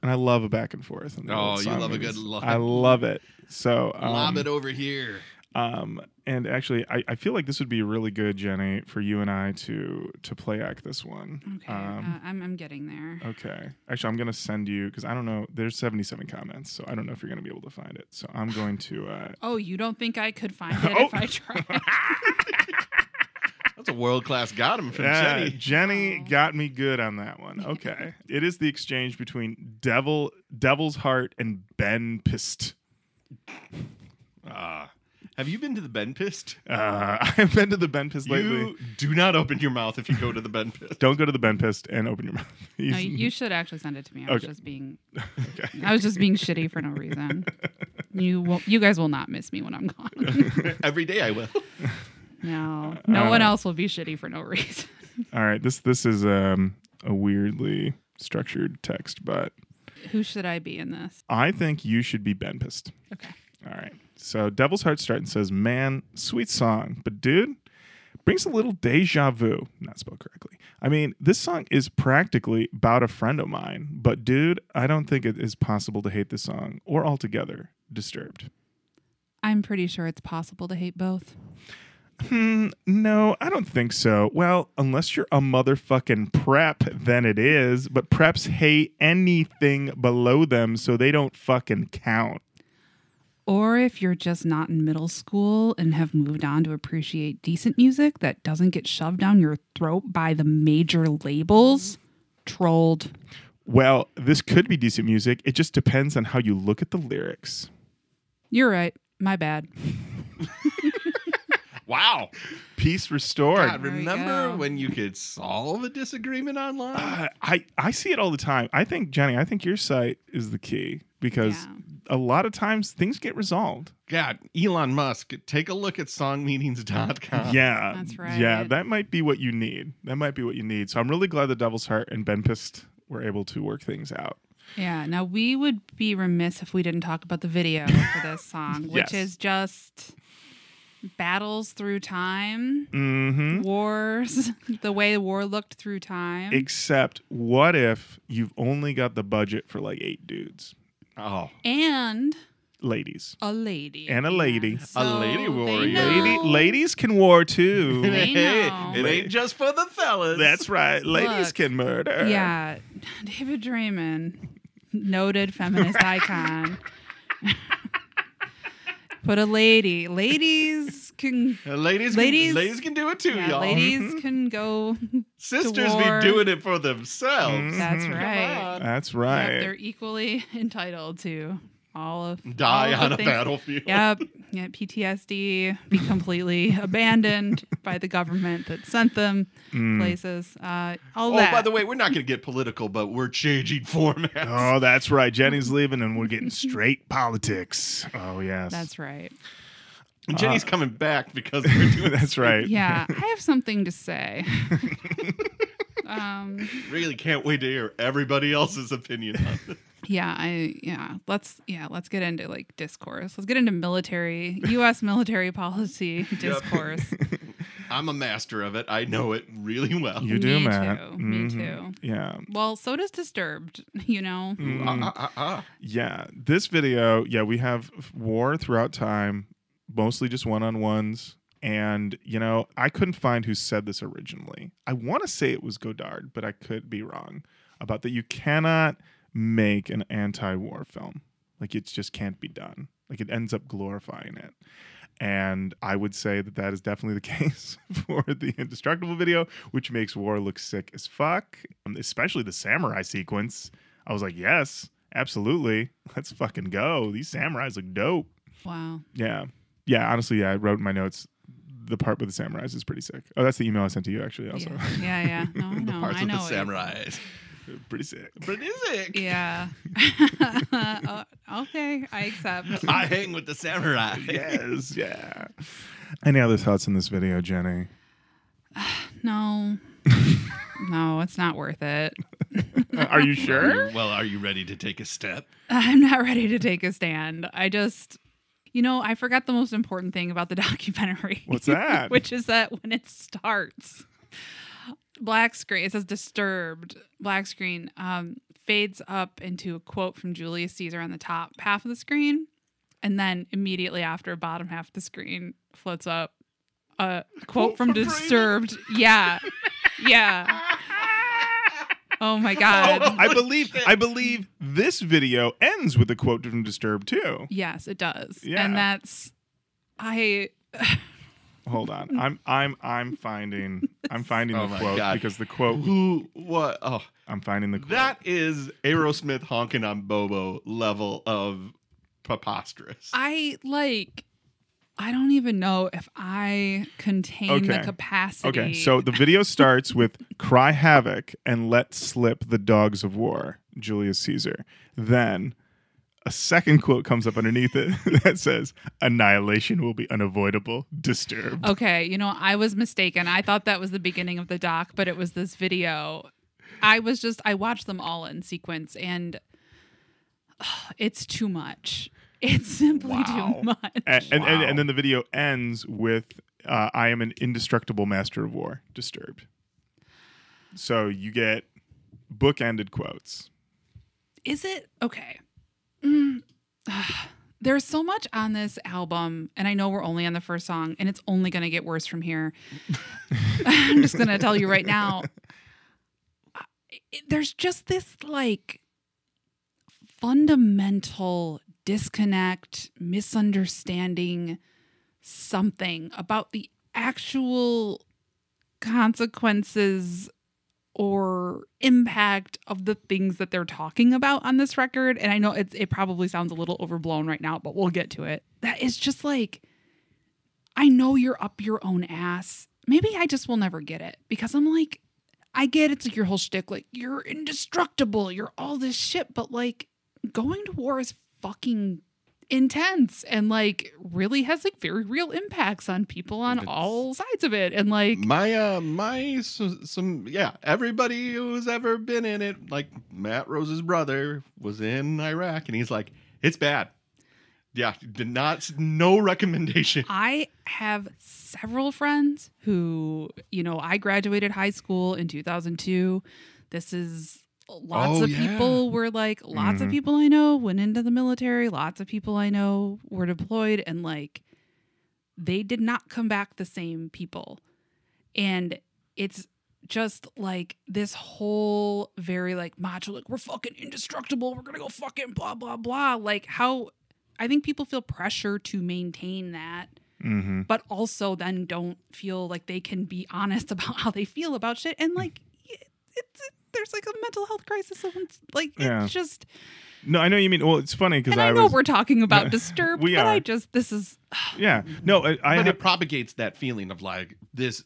and I love a back and forth. Oh, you song love a good lo- I love it. So um, lob it over here. Um and actually I, I feel like this would be really good, Jenny, for you and I to to play act this one. Okay. Um, uh, I'm I'm getting there. okay. Actually, I'm gonna send you because I don't know. There's 77 comments, so I don't know if you're gonna be able to find it. So I'm going to. uh Oh, you don't think I could find it Oh. if I tried? That's a world class got him from Yeah, Jenny. Jenny Oh. got me good on that one. Okay. it is the exchange between Devil Devil's Heart and Ben Pist. Ah. Have you been to the Ben Pist? Uh, I've been to the Ben Pist lately. You do not open your mouth if you go to the Ben Pist. Don't go to the Ben Pist and open your mouth. no, you you should actually send it to me. I was Okay. just being okay. I was just being shitty for no reason. You will you guys will not miss me when I'm gone. Every day I will. no. No Uh, one else will be shitty for no reason. All right. This this is um, a weirdly structured text, but Who should I be in this? I think you should be Ben Pist. Okay. All right. So Devil's Heart starts and says, "Man, sweet song, but dude." Brings a little deja vu. Not spelled correctly. I mean, this song is practically about a friend of mine, but dude, I don't think it is possible to hate this song or altogether disturbed. I'm pretty sure it's possible to hate both. Hmm, no, I don't think so. Well, unless you're a motherfucking prep, then it is. But preps hate anything below them, so they don't fucking count. Or if you're just not in middle school and have moved on to appreciate decent music that doesn't get shoved down your throat by the major labels, trolled. Well, this could be decent music. It just depends on how you look at the lyrics. You're right. My bad. Wow. Peace restored. God, remember when you could solve a disagreement online? Uh, I I see it all the time. I think Jenny, I think your site is the key because Yeah. a lot of times things get resolved. God, Elon Musk, take a look at songmeanings.com. Yeah, That's right. Yeah, that might be what you need. That might be what you need. So I'm really glad the Devil's Heart and Ben Pist were able to work things out. Yeah. Now we would be remiss if we didn't talk about the video for this song, which is just battles through time, Mm-hmm. wars, the way war looked through time. Except, what if you've only got the budget for like eight dudes? Oh, and ladies. A lady. And a lady. A lady they warrior. know. Lady, ladies can war too. They know. it ain't just for the fellas. That's right. Ladies Look, can murder. Yeah. David Draiman, noted feminist icon. Put a lady. Ladies can. Uh, ladies, Ladies- can, ladies can do it too, Yeah, y'all. ladies can go. Sisters war. be doing it for themselves. That's right. That's Yep, right. they're equally entitled to all of Die all of on the a battlefield. Yep. Yeah, PTSD, be completely abandoned by the government that sent them Mm. places. Uh, all Oh, that. by the way, we're not going to get political, but we're changing formats. Oh, that's right. Jenny's leaving and we're getting straight politics. Oh, yes. That's right. And Jenny's Uh, coming back because we're doing That's right. Yeah, I have something to say. Um, Really can't wait to hear everybody else's opinion on it. yeah, I yeah, let's yeah, let's get into like discourse. Let's get into military US military policy discourse. I'm a master of it. I know it really well. You do, Me Matt. too. Me Mhm. too. Yeah. Well, so does Disturbed, you know. Mm. Ah, ah, ah. Yeah. This video, yeah, we have war throughout time, mostly just one on ones. And, you know, I couldn't find who said this originally. I want to say it was Godard, but I could be wrong about that you cannot make an anti war film. Like, it just can't be done. Like, it ends up glorifying it. And I would say that that is definitely the case for the Indestructible video, which makes war look sick as fuck, um, especially the samurai sequence. I was like, yes, absolutely. Let's fucking go. These samurais look dope. Wow. Yeah. Yeah, honestly, yeah, I wrote in my notes the part with the samurais is pretty sick. Oh, that's the email I sent to you actually also. Yeah, yeah, yeah. No, I know. Parts I of know the it. samurais. pretty sick. But is it? Yeah. Oh, okay, I accept. I hang with the samurai. yes, yeah. Any other thoughts on this video, Jenny? No. no, it's not worth it. Are you Are sure? you- well, are you ready to take a step? I'm not ready to take a stand. I just, you know, I forgot the most important thing about the documentary. What's that? Which is that when it starts, black screen, it says disturbed, black screen um, fades up into a quote from Julius Caesar on the top half of the screen. And then immediately after, bottom half of the screen floats up a quote, quote from from? Disturbed. Yeah. Yeah. Oh my God. Oh, I believe I believe this video ends with a quote from Disturbed too. Yes, it does. Yeah. And that's I Hold on. I'm I'm I'm finding I'm finding Oh the quote God. because the quote Who? What? Oh, I'm finding the quote. that is Aerosmith honking on Bobo level of preposterous. I like I don't even know if I contain the capacity. Okay, so the video starts with "Cry havoc and let slip the dogs of war." Julius Caesar. Then a second quote comes up underneath it that says, "Annihilation will be unavoidable." Disturbed. Okay, you know, I was mistaken. I thought that was the beginning of the doc, but it was this video. I was just I watched them all in sequence and it's too much. It's simply Wow. too much. and, and, and, Wow. and then the video ends with uh, "I am an indestructible master of war." Disturbed. So you get bookended quotes. Is it okay? Mm, there's so much on this album, and I know we're only on the first song, and it's only going to get worse from here. I'm just going to tell you right now. Uh, it- There's just this like fundamental disconnect, misunderstanding, something about the actual consequences or impact of the things that they're talking about on this record. And I know it's, it probably sounds a little overblown right now, but we'll get to it. That is just like, I know you're up your own ass. Maybe I just will never get it because I'm like, I get it's like your whole shtick, like you're indestructible, you're all this shit, but like going to war is fucking intense and like really has like very real impacts on people on It's- all sides of it. And like, my uh my so, some yeah everybody who's ever been in it like matt rose's brother was in iraq and he's like it's bad yeah did not no recommendation I have several friends who, you know, I graduated high school in 2002. This is lots Oh, of yeah. people were like, lots of Mhm. people I know went into the military. Lots of people I know were deployed, and like, they did not come back the same people. And it's just like this whole very like macho, like, we're fucking indestructible. We're gonna go fucking blah, blah, blah. Like, how I think people feel pressure to maintain that Mm-hmm. but also then don't feel like they can be honest about how they feel about shit and like it, it's it, there's like a mental health crisis of like Yeah. it's just No, I know you mean. Well, it's funny because I, I, know was. we're talking about disturbed We but I just this is Yeah. No, I, I but it propagates that feeling of like this.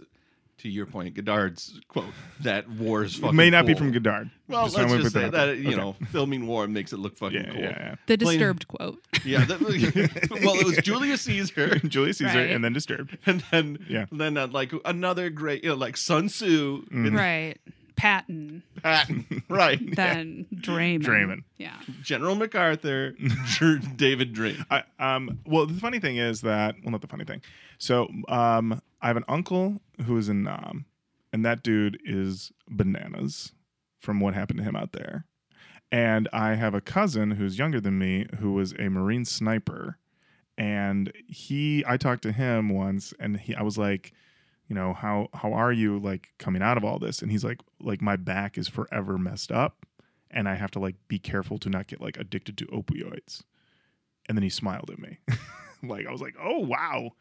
To your point, Godard's quote that war is it fucking may not be from Godard. Well, Just let's just say out that, you Okay. know, filming war makes it look fucking Yeah, cool. yeah, yeah. the Plain- disturbed quote Yeah. that- well, it was Julius Caesar, Julius Caesar, Right. and then Disturbed. and then Yeah. then uh, like another great, you know, like Sun Tzu, Mhm. and right Patton Patton, right? then Draiman Draiman. yeah General MacArthur, David Drain. I, um, well, the funny thing is that, well, not the funny thing. So, um, I have an uncle who is in Nam, and that dude is bananas from what happened to him out there. And I have a cousin who's younger than me who was a Marine sniper. And he, I talked to him once, and he, I was like, you know, how how are you like coming out of all this? And he's like, like my back is forever messed up, and I have to like be careful to not get like addicted to opioids. And then he smiled at me. Like i was like oh wow.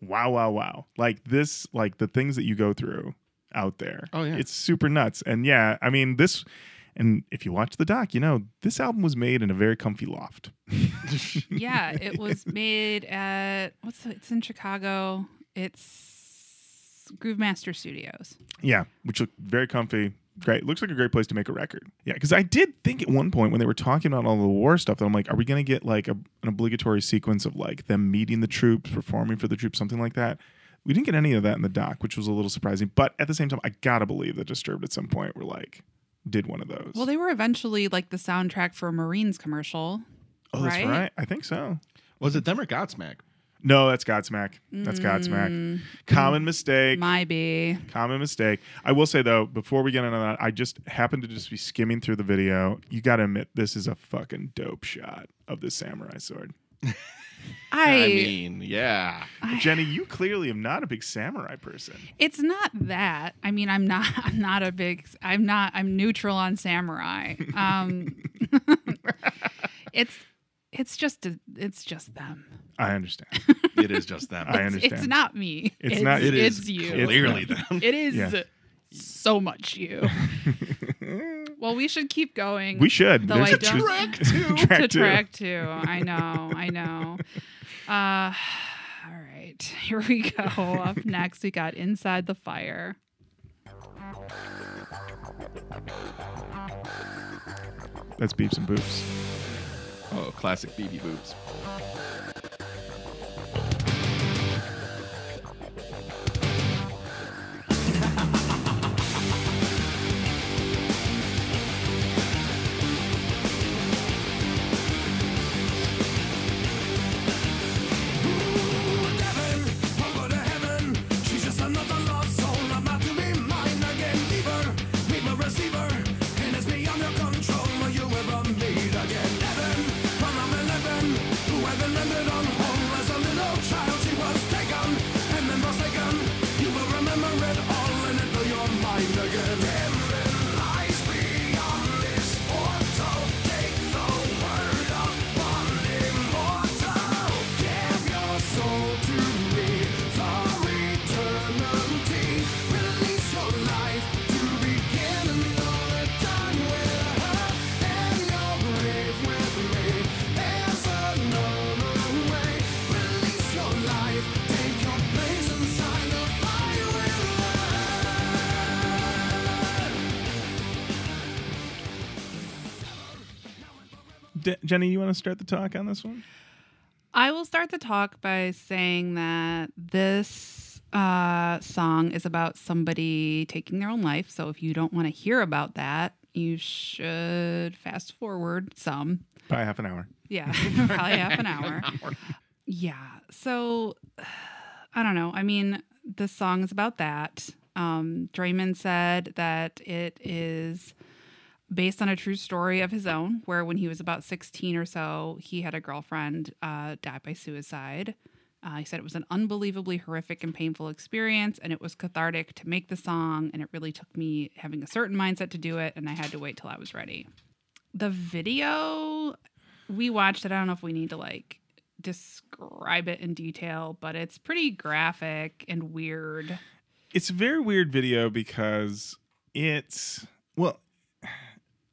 Wow wow wow. Like this like the things that you go through out there Oh, yeah. it's super nuts. And yeah i mean this and if you watch the doc you know this album was made in a very comfy loft. Yeah it was made at what's the, it's in Chicago. It's Groovemaster Studios. Yeah which looked very comfy great looks like a great place to make a record. Yeah because i did think at one point when they were talking about all the war stuff that i'm like are we going to get like a, an obligatory sequence of like them meeting the troops performing for the troops something like that? We didn't get any of that in the doc which was a little surprising but at the same time i gotta believe that disturbed at some point were like did one of those. Well they were eventually like the soundtrack for a Marines commercial oh that's right? right. I think so. Was it them or Godsmack? No that's godsmack that's godsmack Mm, common mistake my be Common mistake. I will say though, before we get into that, I just happened to just be skimming through the video. You got to admit, this is a fucking dope shot of the samurai sword. I, I mean, yeah. I- Jenny, you clearly am not a big samurai person. it's not that. I mean, I'm not. I'm not a big. I'm not. I'm neutral on samurai. Um, it's. It's just. A, it's just them. I understand. It is just them. I understand. it's not me. It's not- It is It's you. Clearly not. them. It is Yeah. so much you. well, we should keep going. we should. Though There's I a don't- track Track two. track to two. track two. I know. I know. Uh, all right. Here we go. Up next, we got Inside the Fire. That's beeps and boops. Oh, classic BB boobs. D- Jenny, you want to start the talk on this one? I will start the talk by saying that this uh, song is about somebody taking their own life. So if you don't want to hear about that, you should fast forward some. By half an hour. Yeah, probably half an hour. Yeah. So I don't know. I mean, this song is about that. Um, Draiman said that it is based on a true story of his own, where when he was about 16 or so, he had a girlfriend uh, die by suicide. Uh, he said it was an unbelievably horrific and painful experience, and it was cathartic to make the song. And it really took me having a certain mindset to do it, and I had to wait till I was ready. The video we watched it. I don't know if we need to like describe it in detail, but it's pretty graphic and weird. it's a very weird video because it's well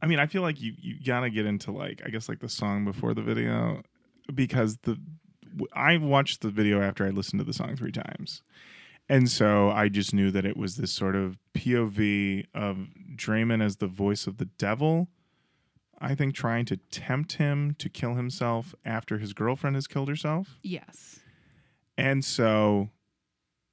i mean i feel like you you gotta get into like i guess like the song before the video because the i watched the video after i listened to the song three times and so i just knew that it was this sort of pov of Draiman as the voice of the devil i think trying to tempt him to kill himself after his girlfriend has killed herself Yes. and so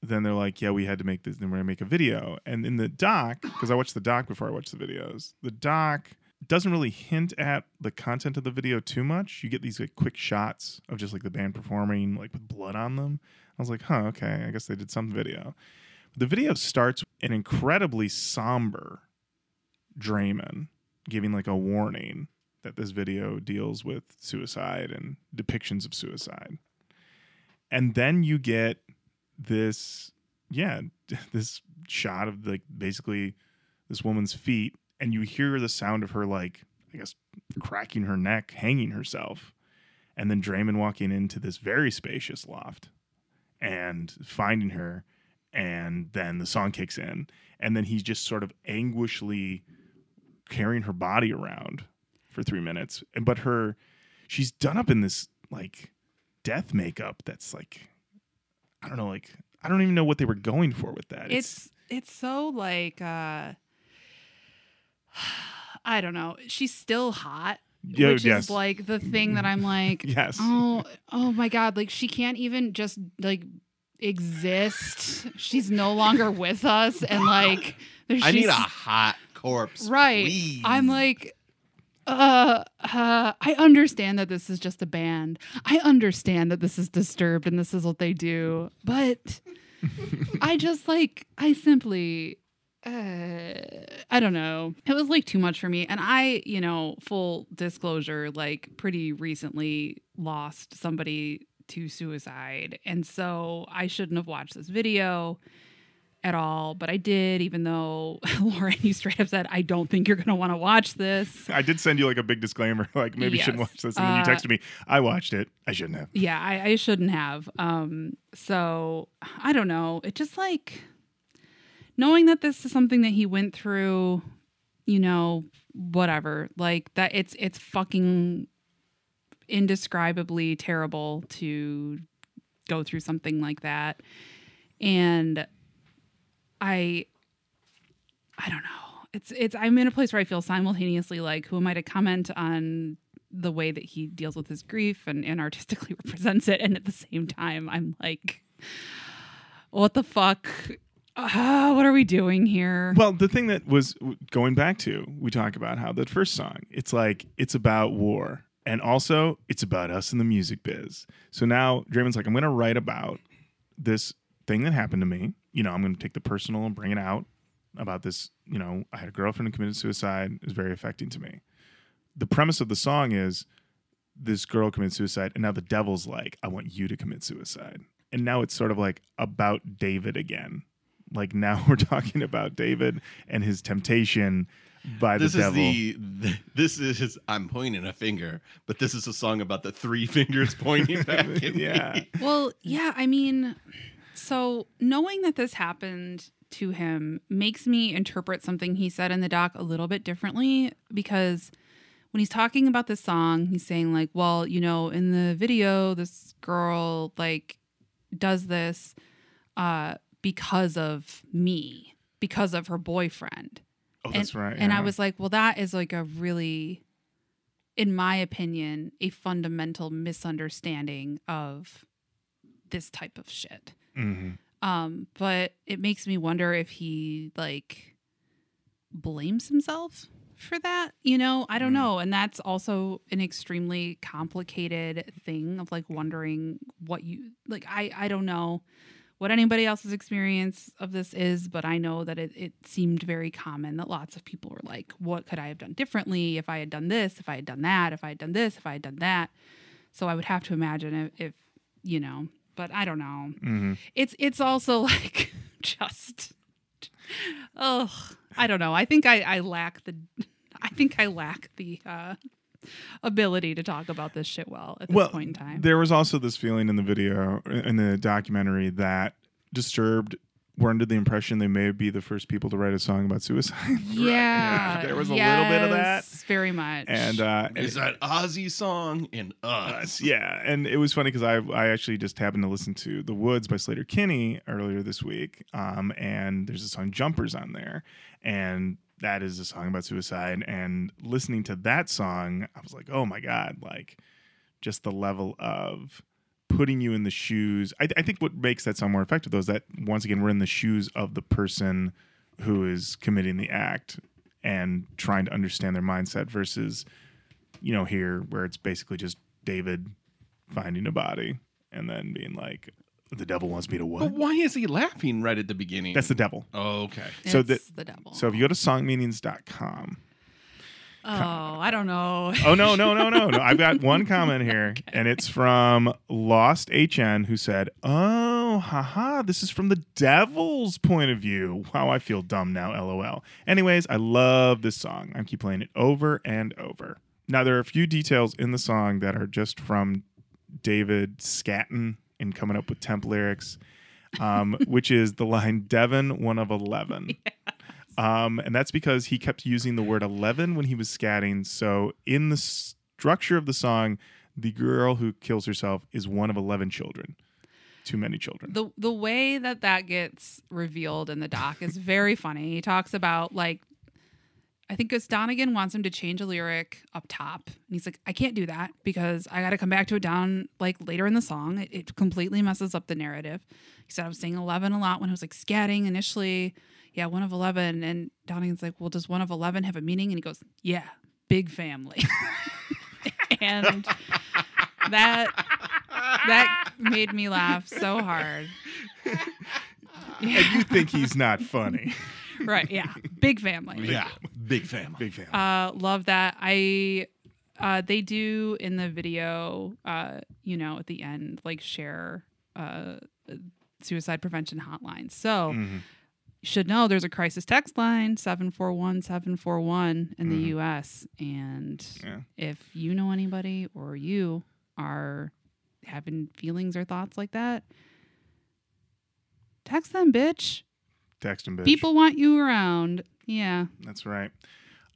then they're like, yeah, we had to make this, then we're gonna make a video. And in the doc, because I watched the doc before I watched the videos, the doc doesn't really hint at the content of the video too much. You get these like quick shots of just like the band performing, like with blood on them. I was like, huh, okay, I guess they did some video. The video starts an incredibly somber Draiman giving like a warning that this video deals with suicide and depictions of suicide. And then you get this, yeah, this shot of like basically this woman's feet, and you hear the sound of her like, I guess, cracking her neck, hanging herself. And then Draiman walking into this very spacious loft and finding her. And then the song kicks in. And then he's just sort of anguishly carrying her body around for three minutes. And but her she's done up in this like death makeup that's like I don't know, like I don't even know what they were going for with that. It's it's so like uh I don't know. She's still hot. Yeah, which yes. is like the thing that I'm like, yes. oh, oh my god, like she can't even just like exist. She's no longer with us, and like there's I need a hot corpse. right. please. I'm like, uh, uh, I understand that this is just a band. I understand that this is disturbed and this is what they do, but I just like, I simply. Uh, I don't know. It was like too much for me. And I, you know, full disclosure, like pretty recently lost somebody to suicide. And so I shouldn't have watched this video at all, but I did, even though Lorin, you straight up said, I don't think you're going to want to watch this. I did send you like a big disclaimer, like maybe you shouldn't watch this. And then you texted me, I watched it. I shouldn't have. Yeah, I, I shouldn't have. Um, so I don't know. It just like knowing that this is something that he went through, you know, whatever. Like that it's it's fucking indescribably terrible to go through something like that. And I I don't know. It's it's I'm in a place where I feel simultaneously like who am I to comment on the way that he deals with his grief and, and artistically represents it and at the same time I'm like what the fuck Ah, what are we doing here? Well, the thing that was going back to, we talk about how that first song, it's like it's about war. And also, it's about us in the music biz. So now Draiman's like, I'm going to write about this thing that happened to me. You know, I'm going to take the personal and bring it out about this. You know, I had a girlfriend who committed suicide. It was very affecting to me. The premise of the song is this girl committed suicide, and now the devil's like, I want you to commit suicide. And now it's sort of like about David again. Like now we're talking about David and his temptation by this the is devil. the th- this is I'm pointing a finger, but this is a song about the three fingers pointing back at Yeah. me. Well, yeah, I mean, so knowing that this happened to him makes me interpret something he said in the doc a little bit differently because when he's talking about this song, he's saying like, well, you know, in the video this girl like does this uh because of me, because of her boyfriend. Oh, that's right. And I was like, well, that is like a really, in my opinion, a fundamental misunderstanding of this type of shit. Mhm. Um, but it makes me wonder if he like blames himself for that. You know, I don't Mm. know. And that's also an extremely complicated thing of like wondering what you like. I I don't know what anybody else's experience of this is, but I know that it, it seemed very common that lots of people were like, what could I have done differently if I had done this, if I had done that, if I had done this, if I had done that. So I would have to imagine if, if you know, but I don't know. Mhm. It's it's also like just oh, I don't know. I think I, I lack the I think I lack the uh ability to talk about this shit well at this well, point in time. there was also this feeling in the video in the documentary that Disturbed were under the impression they may be the first people to write a song about suicide. yeah, there was a little bit of that. yes, Very much. and uh, and Is that Ozzy song in Us? us. Yeah, and it was funny because I I actually just happened to listen to The Woods by Sleater-Kinney earlier this week, um, and there's a song Jumpers on there, and that is a song about suicide. And listening to that song, I was like, oh my god, like just the level of putting you in the shoes. I, I think what makes that song more effective though is that once again we're in the shoes of the person who is committing the act and trying to understand their mindset versus you know here where it's basically just David finding a body and then being like the devil wants me to But why is he laughing right at the beginning? That's the devil. oh, okay. so the- the devil. So if you go to songmeanings.com. oh, I don't know. Oh no, no, no, no, no. I've got one comment here and it's from Lost HN who said, "Oh, haha, this is from the devil's point of view. Wow, I feel dumb now, LOL." Anyways, I love this song. I keep playing it over and over. Now there are a few details in the song that are just from David scatting and coming up with temp lyrics, um, which is the line "Devon, one of 11. Um, and that's because he kept using the word 11 when he was scatting. So, in the structure of the song, the girl who kills herself is one of 11 children. Too many children. the the way that that gets revealed in the doc is very funny. He talks about like I think it's Donegan wants him to change a lyric up top, and he's like, I can't do that because I got to come back to it down like later in the song. It, it completely messes up the narrative. He said I was saying eleven a lot when I was like scatting initially. Yeah, one of eleven, and Donegan's like, well, does one of eleven have a meaning? And he goes, yeah, big family, and that that made me laugh so hard. and you think he's not funny. right yeah big family Yeah, big family. Big fan. uh love that i uh they do in the video uh you know at the end like share uh suicide prevention hotline so Mhm. you should know there's a crisis text line 741 741 in Mhm. the us and Yeah. if you know anybody or you are having feelings or thoughts like that text them bitch Text him, bitch. people want you around yeah That's right.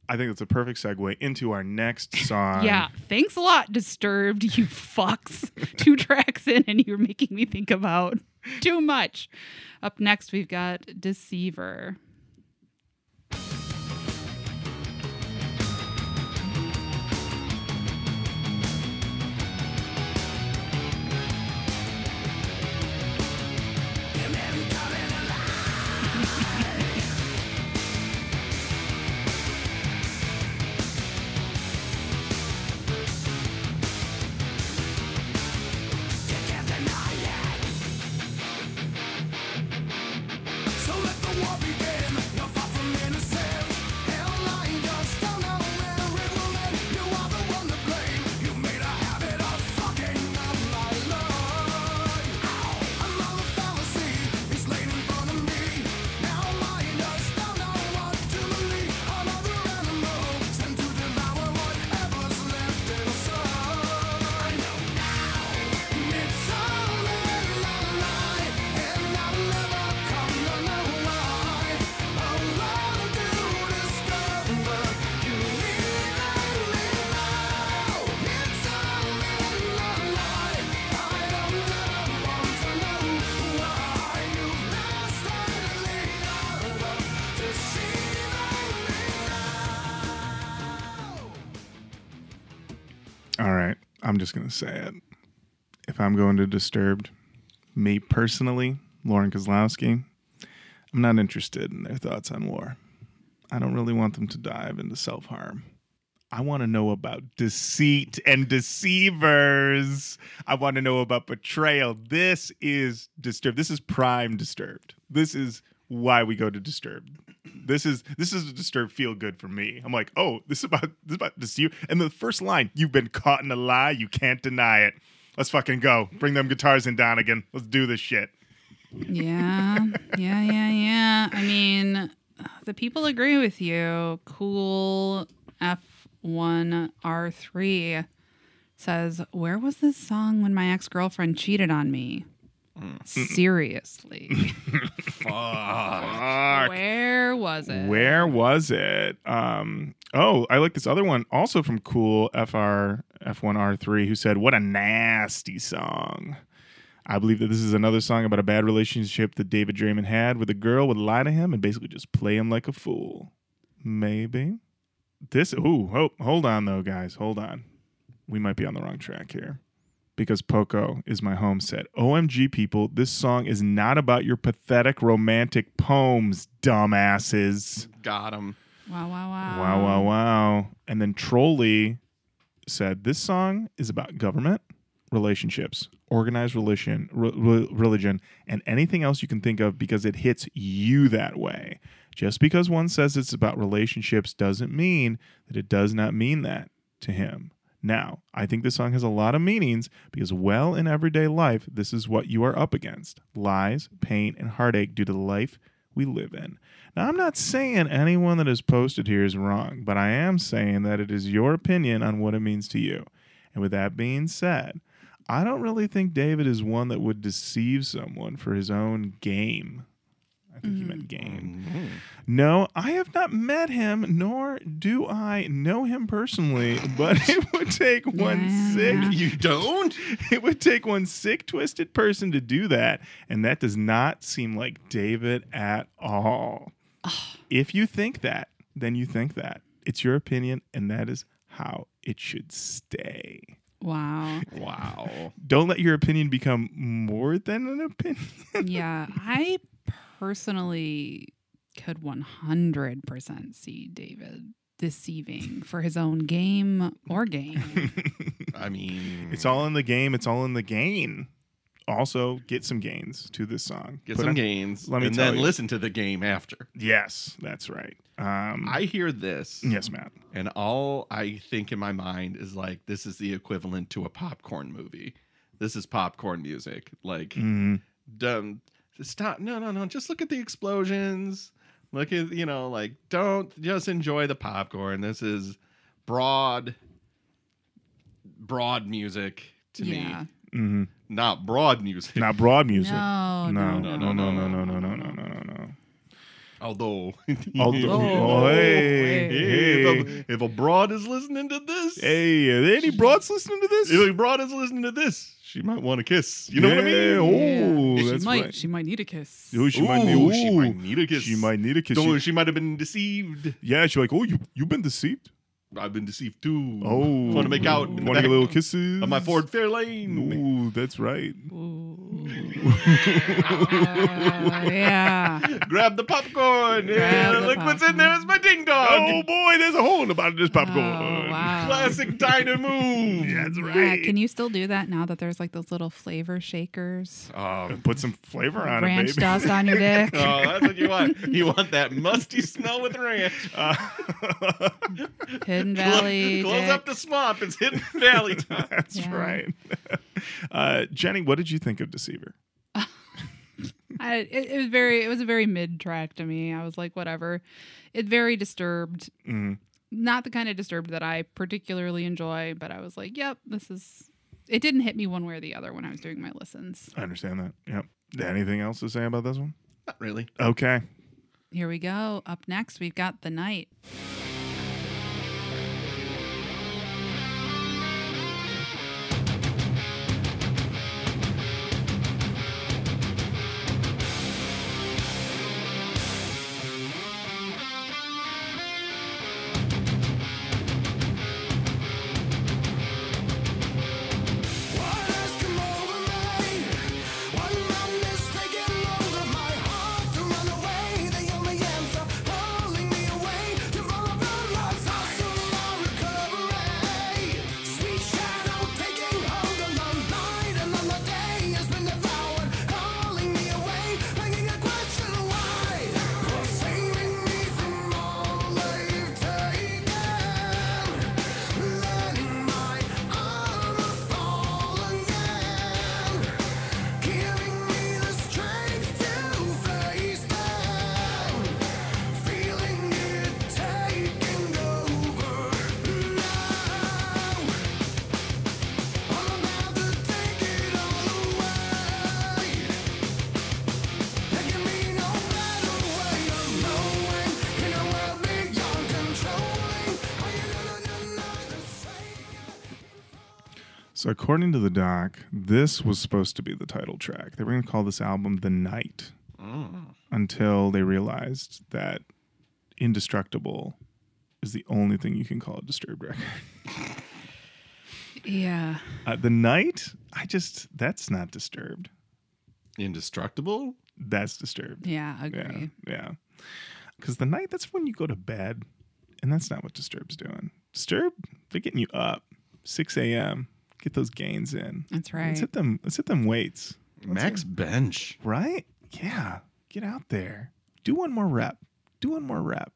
I think that's a perfect segue into our next song. Yeah, thanks a lot, Disturbed, you fucks. Two tracks in, and you're making me think about too much. Up next, we've got Deceiver. Just to say it. If I'm going to Disturbed, me personally, Lorin Kozlowski, I'm not interested in their thoughts on war. I don't really want them to dive into self harm. I want to know about deceit and deceivers. I want to know about betrayal. This is disturbed. This is prime disturbed. This is why we go to disturbed. This is this is a disturbed feel good for me. I'm like, oh, this is about this is about you. And the first line, you've been caught in a lie. You can't deny it. Let's fucking go. Bring them guitars in, Donegan. Let's do this shit. Yeah, yeah, yeah, yeah. I mean, the people agree with you. Cool F1R3 says, Where was this song when my ex girlfriend cheated on me? Seriously. Fuck. Where was it? Where was it? Um, oh, I like this other one, also from Cool FR F1R3, who said, "What a nasty song." I believe that this is another song about a bad relationship that David Draiman had, where the girl would lie to him and basically just play him like a fool. Maybe this. Ooh, oh, hold on though, guys. Hold on. We might be on the wrong track here because Poco is my home set. OMG, people, this song is not about your pathetic romantic poems, dumbasses. Got him. Wow, wow, wow. Wow, wow, wow. And then Trolley said, This song is about government, relationships, organized religion, re- re- religion, and anything else you can think of because it hits you that way. Just because one says it's about relationships doesn't mean that it does not mean that to him. Now, I think this song has a lot of meanings because, well, in everyday life, this is what you are up against lies, pain, and heartache due to the life we live in. Now, I'm not saying anyone that is posted here is wrong, but I am saying that it is your opinion on what it means to you. And with that being said, I don't really think David is one that would deceive someone for his own game. I think he meant mm-hmm. gain. Mm-hmm. No, I have not met him, nor do I know him personally, but it would take one Yeah. sick You don't? it would take one sick, twisted person to do that. And that does not seem like David at all. if you think that, then you think that. It's your opinion, and that is how it should stay. Wow. Wow. Don't let your opinion become more than an opinion. yeah, I personally could 100% see David deceiving for his own game or game. I mean, it's all in the game, it's all in the gain. Also, get some gains to this song. get Put some on- gains let me and then you. listen to the game after. Yes, that's right. Um, I hear this, yes, Matt. and all I think in my mind is like, this is the equivalent to a popcorn movie. This is popcorn music. Like, Mhm. dumb. Stop. No, no, no. Just look at the explosions. Look at, you know, like, don't just enjoy the popcorn. This is broad, broad music to yeah. me, Mhm. not broad music. Not broad music. No, no, no, no, no, no, no, no, no, no, no, no, no. Although, Although- Oh, hey, hey. Hey, hey, if, a, if a broad is listening to this, hey, are any broads listening to this? if a broad is listening to this, she might want a kiss. You know what I Yeah, mean? Oh, she that's might right. she might need a kiss. Oh, she might. Ooh, Ooh, she might need a kiss. She might need a kiss. Don't, She- she might have been deceived. yeah, she's like, oh, you you've been deceived. I've been deceived too. Oh, want to make out in the Want to get little kisses of my Ford Fairlane. Ooh, that's right. Ooh. Uh, yeah. Grab the popcorn. Grab yeah, the look what's in there. It's my ding dong. Oh boy, there's a hole in the bottom of this popcorn. Oh, wow. Classic diner move. That's Yeah, right. can you still do that now that there's like those little flavor shakers? Oh, Put some flavor on Ranch it, baby. dust on your dick. oh, that's what you want. You want that musty smell with ranch. Uh, Hidden Clo- Valley. Close dick. up the swamp. It's Hidden Valley time. that's Yeah. right. Uh, Jenny, what did you think of Deceiver? I, it, it was very it was a very mid track to me. I was like, whatever. It very disturbed. Mm, Not the kind of disturbed that I particularly enjoy, but I was like, yep, this is. It didn't hit me one way or the other when I was doing my listens. I understand that. Yep. Anything else to say about this one? Not really. Okay. Here we go. Up next, we've got the night. According to the doc, this was supposed to be the title track. They were going to call this album "The Night" Mm. until they realized that "Indestructible" is the only thing you can call a Disturbed record. Yeah. Uh, the Night, I just that's not Disturbed. Indestructible? That's Disturbed. Yeah, Yeah, agree. yeah. Because the night, that's when you go to bed, and that's not what Disturbed's doing. Disturbed, they're getting you up, 6 a.m. Get those gains in. That's right. Let's hit them. Let's hit them weights. Max Bench. Right? Yeah. Get out there. Do one more rep. Do one more rep.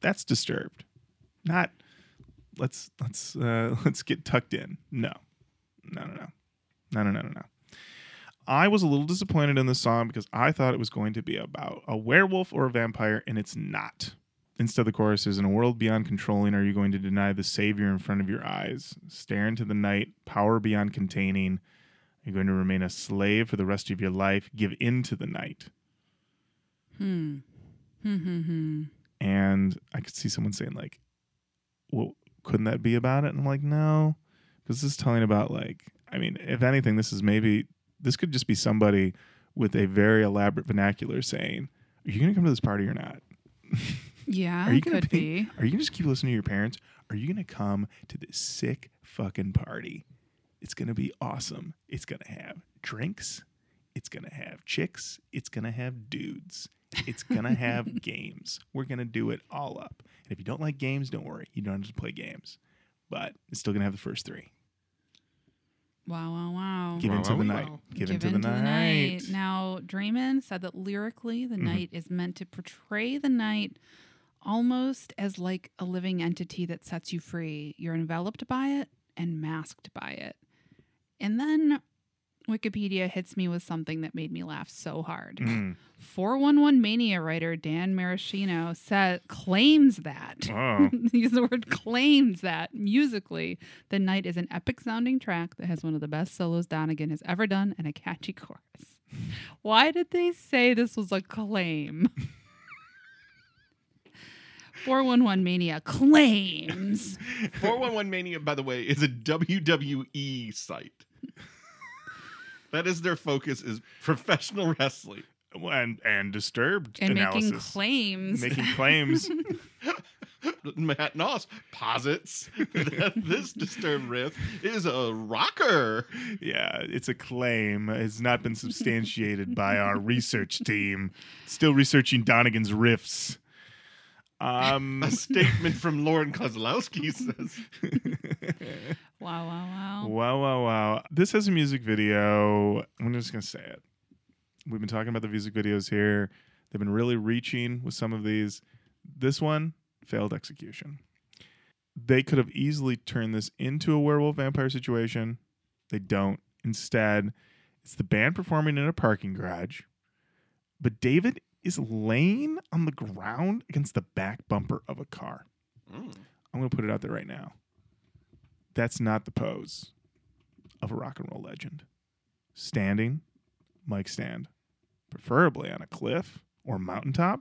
That's disturbed. Not let's let's uh let's get tucked in. No. No, no, no. No, no, no, no, no. I was a little disappointed in this song because I thought it was going to be about a werewolf or a vampire, and it's not. Instead, the chorus is In a world beyond controlling, are you going to deny the Savior in front of your eyes? Stare into the night, power beyond containing. are You're going to remain a slave for the rest of your life. Give in to the night. Hmm. Hmm. Hmm. Hmm. And I could see someone saying, like, well, couldn't that be about it? And I'm like, no, because this is telling about, like, I mean, if anything, this is maybe, this could just be somebody with a very elaborate vernacular saying, are you going to come to this party or not? Yeah, Are you gonna could be- be. Are you going to just keep listening to your parents? Are you going to come to this sick fucking party? It's going to be awesome. It's going to have drinks. It's going to have chicks. It's going to have dudes. It's going to have games. We're going to do it all up. And if you don't like games, don't worry. You don't have to play games. But it's still going to have the first three. Wow, wow, wow. Give Wow, into wow, the wow. night. Give, Give into the night. Now, Draiman said that lyrically, the Mhm. night is meant to portray the night almost as like a living entity that sets you free. You're enveloped by it and masked by it. And then Wikipedia hits me with something that made me laugh so hard. Mm. 411 Mania writer Dan Maraschino said claims that. Oh. Use the word claims that musically, The Night is an epic sounding track that has one of the best solos Donegan has ever done and a catchy chorus. Why did they say this was a claim? 411 Mania claims. 411 Mania, by the way, is a WWE site. that is their focus is professional wrestling. and, and disturbed And making claims. Making claims. Matt Noss posits that this disturbed riff is a rocker. Yeah, it's a claim. It's not been substantiated by our research team. Still researching Donegan's riffs. Um, A statement from Lorin Kozlowski says. wow, wow, wow. wow, wow, wow. This has a music video. I'm just going to say it. We've been talking about the music videos here. They've been really reaching with some of these. This one failed execution. They could have easily turned this into a werewolf vampire situation. They don't. Instead, it's the band performing in a parking garage, but David is laying on the ground against the back bumper of a car. Mm. I'm going to put it out there right now. That's not the pose of a rock and roll legend. Standing, mic stand, preferably on a cliff or mountaintop.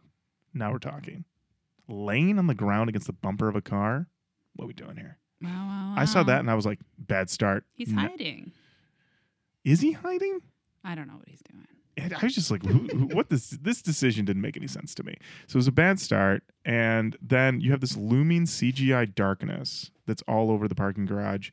Now we're talking. Laying on the ground against the bumper of a car. What are we doing here? Wow, wow, I saw that and I was like, bad start. He's No- hiding. Is he hiding? I don't know what he's doing. And I was just like, who, who- what this this decision didn't make any sense to me. So it was a bad start, and then you have this looming CGI darkness that's all over the parking garage,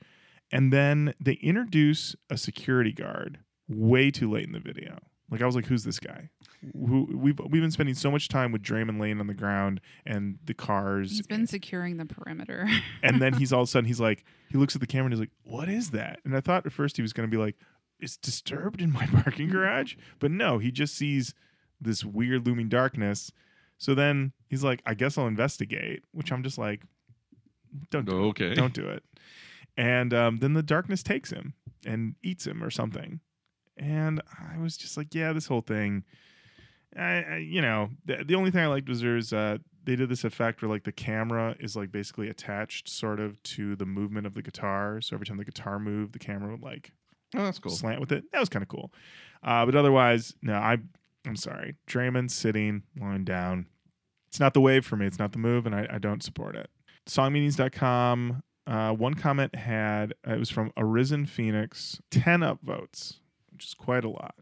and then they introduce a security guard way too late in the video. Like I was like, who's this guy? Who we've we've been spending so much time with Draiman laying on the ground and the cars, He's been securing the perimeter. and then he's all of a sudden he's like he looks at the camera and he's like what is that and i thought at first he was going to be like it's disturbed in my parking garage but no he just sees this weird looming darkness. So then he's like i guess i'll investigate which i'm just like don't do Okay. it don't do it. And um, then the darkness takes him and eats him or something. And i was just like yeah this whole thing I, I you know the, the only thing i liked was there's uh they did this effect where like the camera is like basically attached sort of to the movement of the guitar. So every time the guitar moved the camera would like Oh, that's cool. slant with it. That was kind of cool. Uh, but otherwise no i i'm sorry. Draiman sitting lying down. It's not the wave for me. It's not the move and i, I don't support it. Songmeanings.com Uh, one comment had uh, it was from Arisen Phoenix, ten upvotes, which is quite a lot.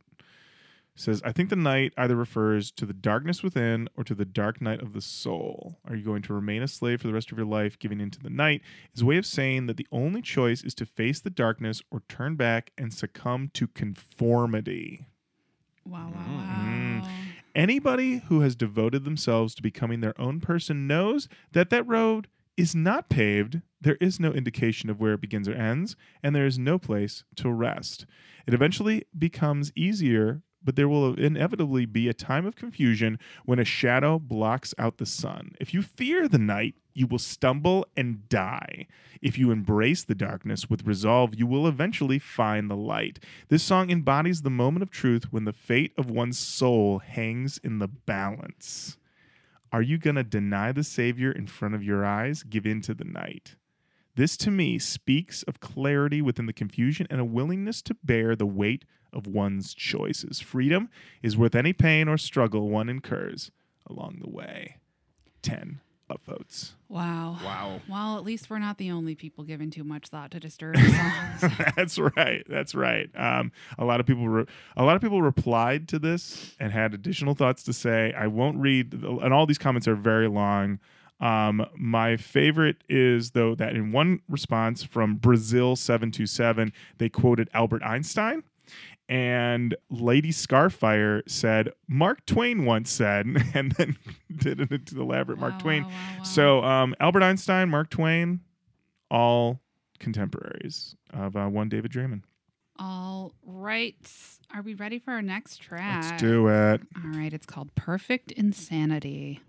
Says, I think the night either refers to the darkness within or to the dark night of the soul. Are you going to remain a slave for the rest of your life, giving into the night? Is a way of saying that the only choice is to face the darkness or turn back and succumb to conformity. Wow, wow, Mm. wow. Anybody who has devoted themselves to becoming their own person knows that that road is not paved. There is no indication of where it begins or ends, and there is no place to rest. It eventually becomes easier, but there will inevitably be a time of confusion when a shadow blocks out the sun. If you fear the night, you will stumble and die. If you embrace the darkness with resolve, you will eventually find the light. This song embodies the moment of truth when the fate of one's soul hangs in the balance. Are you going to deny the Savior in front of your eyes? Give in to the night. This to me speaks of clarity within the confusion and a willingness to bear the weight of one's choices. Freedom is worth any pain or struggle one incurs along the way. 10 upvotes. Wow. Wow. Well, at least we're not the only people giving too much thought to disturb songs. That's right. That's right. Um, a lot of people, re- a lot of people replied to this and had additional thoughts to say. I won't read, and all these comments are very long. Um, my favorite is though that in one response from Brazil seven two seven, they quoted Albert Einstein. And Lady Scarfire said, Mark Twain once said, and then did an elaborate Mark Wow, Twain. wow, wow, wow. So um, Albert Einstein, Mark Twain, all contemporaries of uh, one David Draiman. All right. Are we ready for our next track? Let's do it. All right. It's called Perfect Insanity.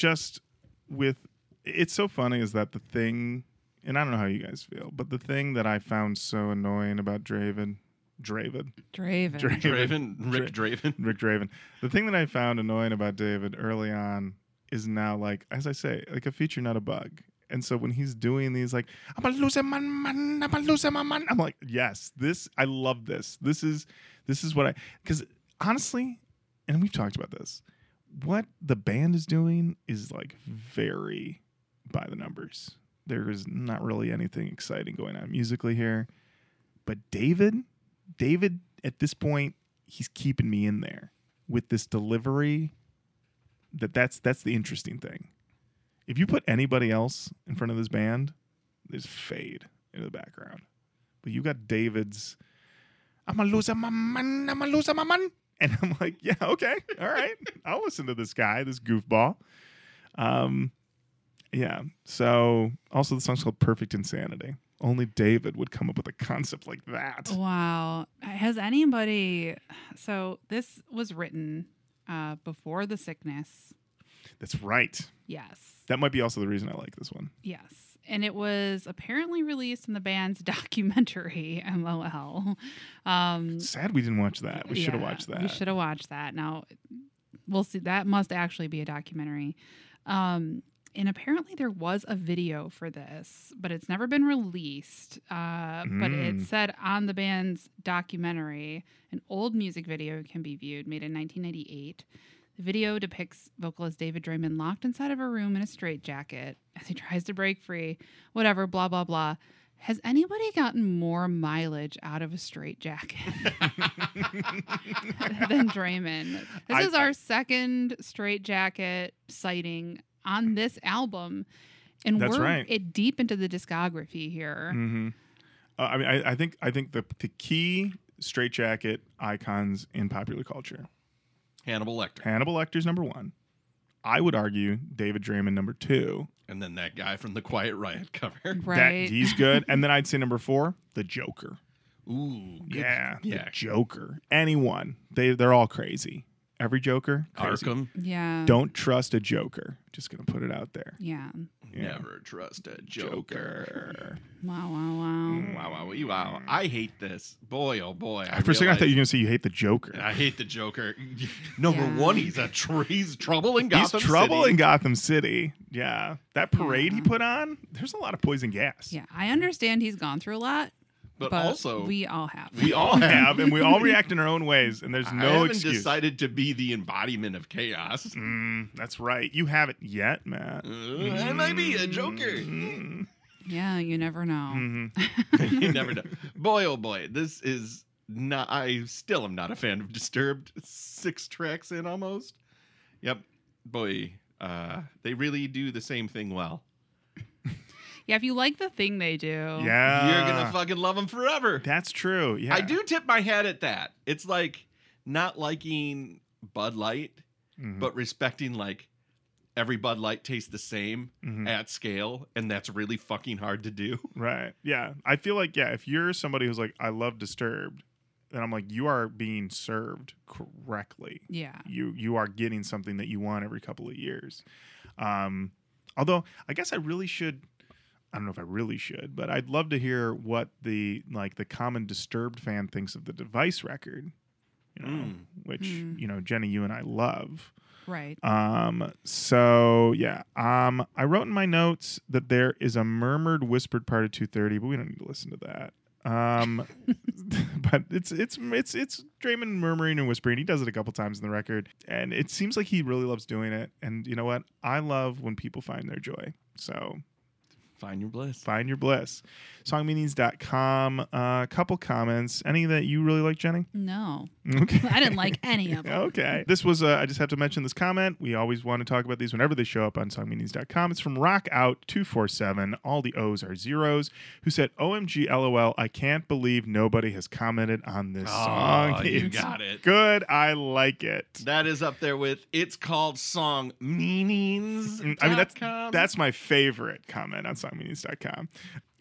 Just with it's so funny is that the thing, and I don't know how you guys feel, but the thing that I found so annoying about Draven, Draven, Draven. Draven, Draven, Rick Draven. Rick Draven. The thing that I found annoying about David early on is now like, as I say, like a feature, not a bug. And so when he's doing these, like, I'm a loser man, man, I'm a loser man, man. I'm like, yes, this, I love this. This is, this is what I, because honestly, and we've talked about this, what the band is doing is like very by the numbers. There is not really anything exciting going on musically here. But David, David, at this point, he's keeping me in there with this delivery. That that's that's the interesting thing. If you put anybody else in front of this band, there's fade into the background. But you got David's I'm a loser, my man, I'm a loser, my man. And I'm like, yeah, okay, all right. I'll listen to this guy, this goofball. Um, yeah. So also the song's called Perfect Insanity. Only David would come up with a concept like that. Wow. Has anybody. So this was written uh, before the sickness. That's right. Yes. That might be also the reason I like this one. Yes. And it was apparently released in the band's documentary, MOL. Um, Sad we didn't watch that. We should have watched that. We should have watched that. Now, we'll see. That must actually be a documentary. Um, and apparently, there was a video for this, but it's never been released. Uh, But it Mm. said on the band's documentary, an old music video can be viewed, made in 1998. The video depicts vocalist David Draiman locked inside of a room in a straitjacket as he tries to break free. Whatever, blah, blah, blah. Has anybody gotten more mileage out of a straitjacket than Draiman? This I- is our second straitjacket sighting on this album. And we're right. it deep into the discography here. hmm Uh, I mean, I, I think I think the the key straitjacket icons in popular culture. Hannibal Lecter. Hannibal Lecter's number one. I would argue David Draiman number two. And then that guy from the Quiet Riot cover. That Right. he's good. and then I'd say number four, the Joker. Ooh. good- Yeah, Yeah. the Joker. Anyone. They they're all crazy. Every Joker. Crazy. Arkham. yeah. Don't trust a Joker. Just gonna put it out there. Yeah. Yeah. Never trust a Joker. Joker. Wow, wow, wow. Mm, wow, wow, wow, wow. I hate this. Boy, oh boy. I For a second, I thought you were gonna say you hate the Joker. I hate the Joker. Number Yeah. one, he's a tr- he's trouble in Gotham. He's trouble City. in Gotham City. Yeah, that parade he put on. There's a lot of poison gas. Yeah, I understand he's gone through a lot, but, but also we all have. we all have. and we all react in our own ways, and there's no I haven't excuse. decided to be the embodiment of chaos. Mm, that's right. You haven't yet, Matt. Uh, I might be a Joker. Mm, yeah, you never know. mhm. you never know. Boy, oh boy, this is not. I still am not a fan of Disturbed. Six tracks in almost. Yep, boy, uh, they really do the same thing well. Yeah, if you like the thing they do, Yeah, You're gonna fucking love them forever. That's true. Yeah, I do tip my hat at that. It's like not liking Bud Light, Mhm. but respecting like every Bud Light tastes the same Mhm. at scale, and that's really fucking hard to do. Right. Yeah. I feel like yeah, if you're somebody who's like I love Disturbed, then I'm like you are being served correctly. yeah, You you are getting something that you want every couple of years. Um although I guess I really should I don't know if I really should, but I'd love to hear what the like the common Disturbed fan thinks of the Device record. You know, Mm. which Mm. you know Jenny, you and I love. right. Um, so yeah, um, I wrote in my notes that there is a murmured, whispered part of 230, but we don't need to listen to that. Um, but it's it's it's it's Draiman murmuring and whispering. He does it a couple times in the record, and it seems like he really loves doing it. And you know what? I love when people find their joy. So Find your bliss. find your bliss. Songmeanings.com. A uh, couple comments. Any that you really like, Jenny? No, Okay. I didn't like any of them. Okay. This was, uh, I just have to mention this comment. We always want to talk about these whenever they show up on songmeanings.com. It's from Rockout247. All the O's are zeros, who said, OMG LOL, I can't believe nobody has commented on this Oh, song. you It's got it. Good. I like it. That is up there with it's called song meanings. Mm, I mean, that's that's my favorite comment on songmeanings.com.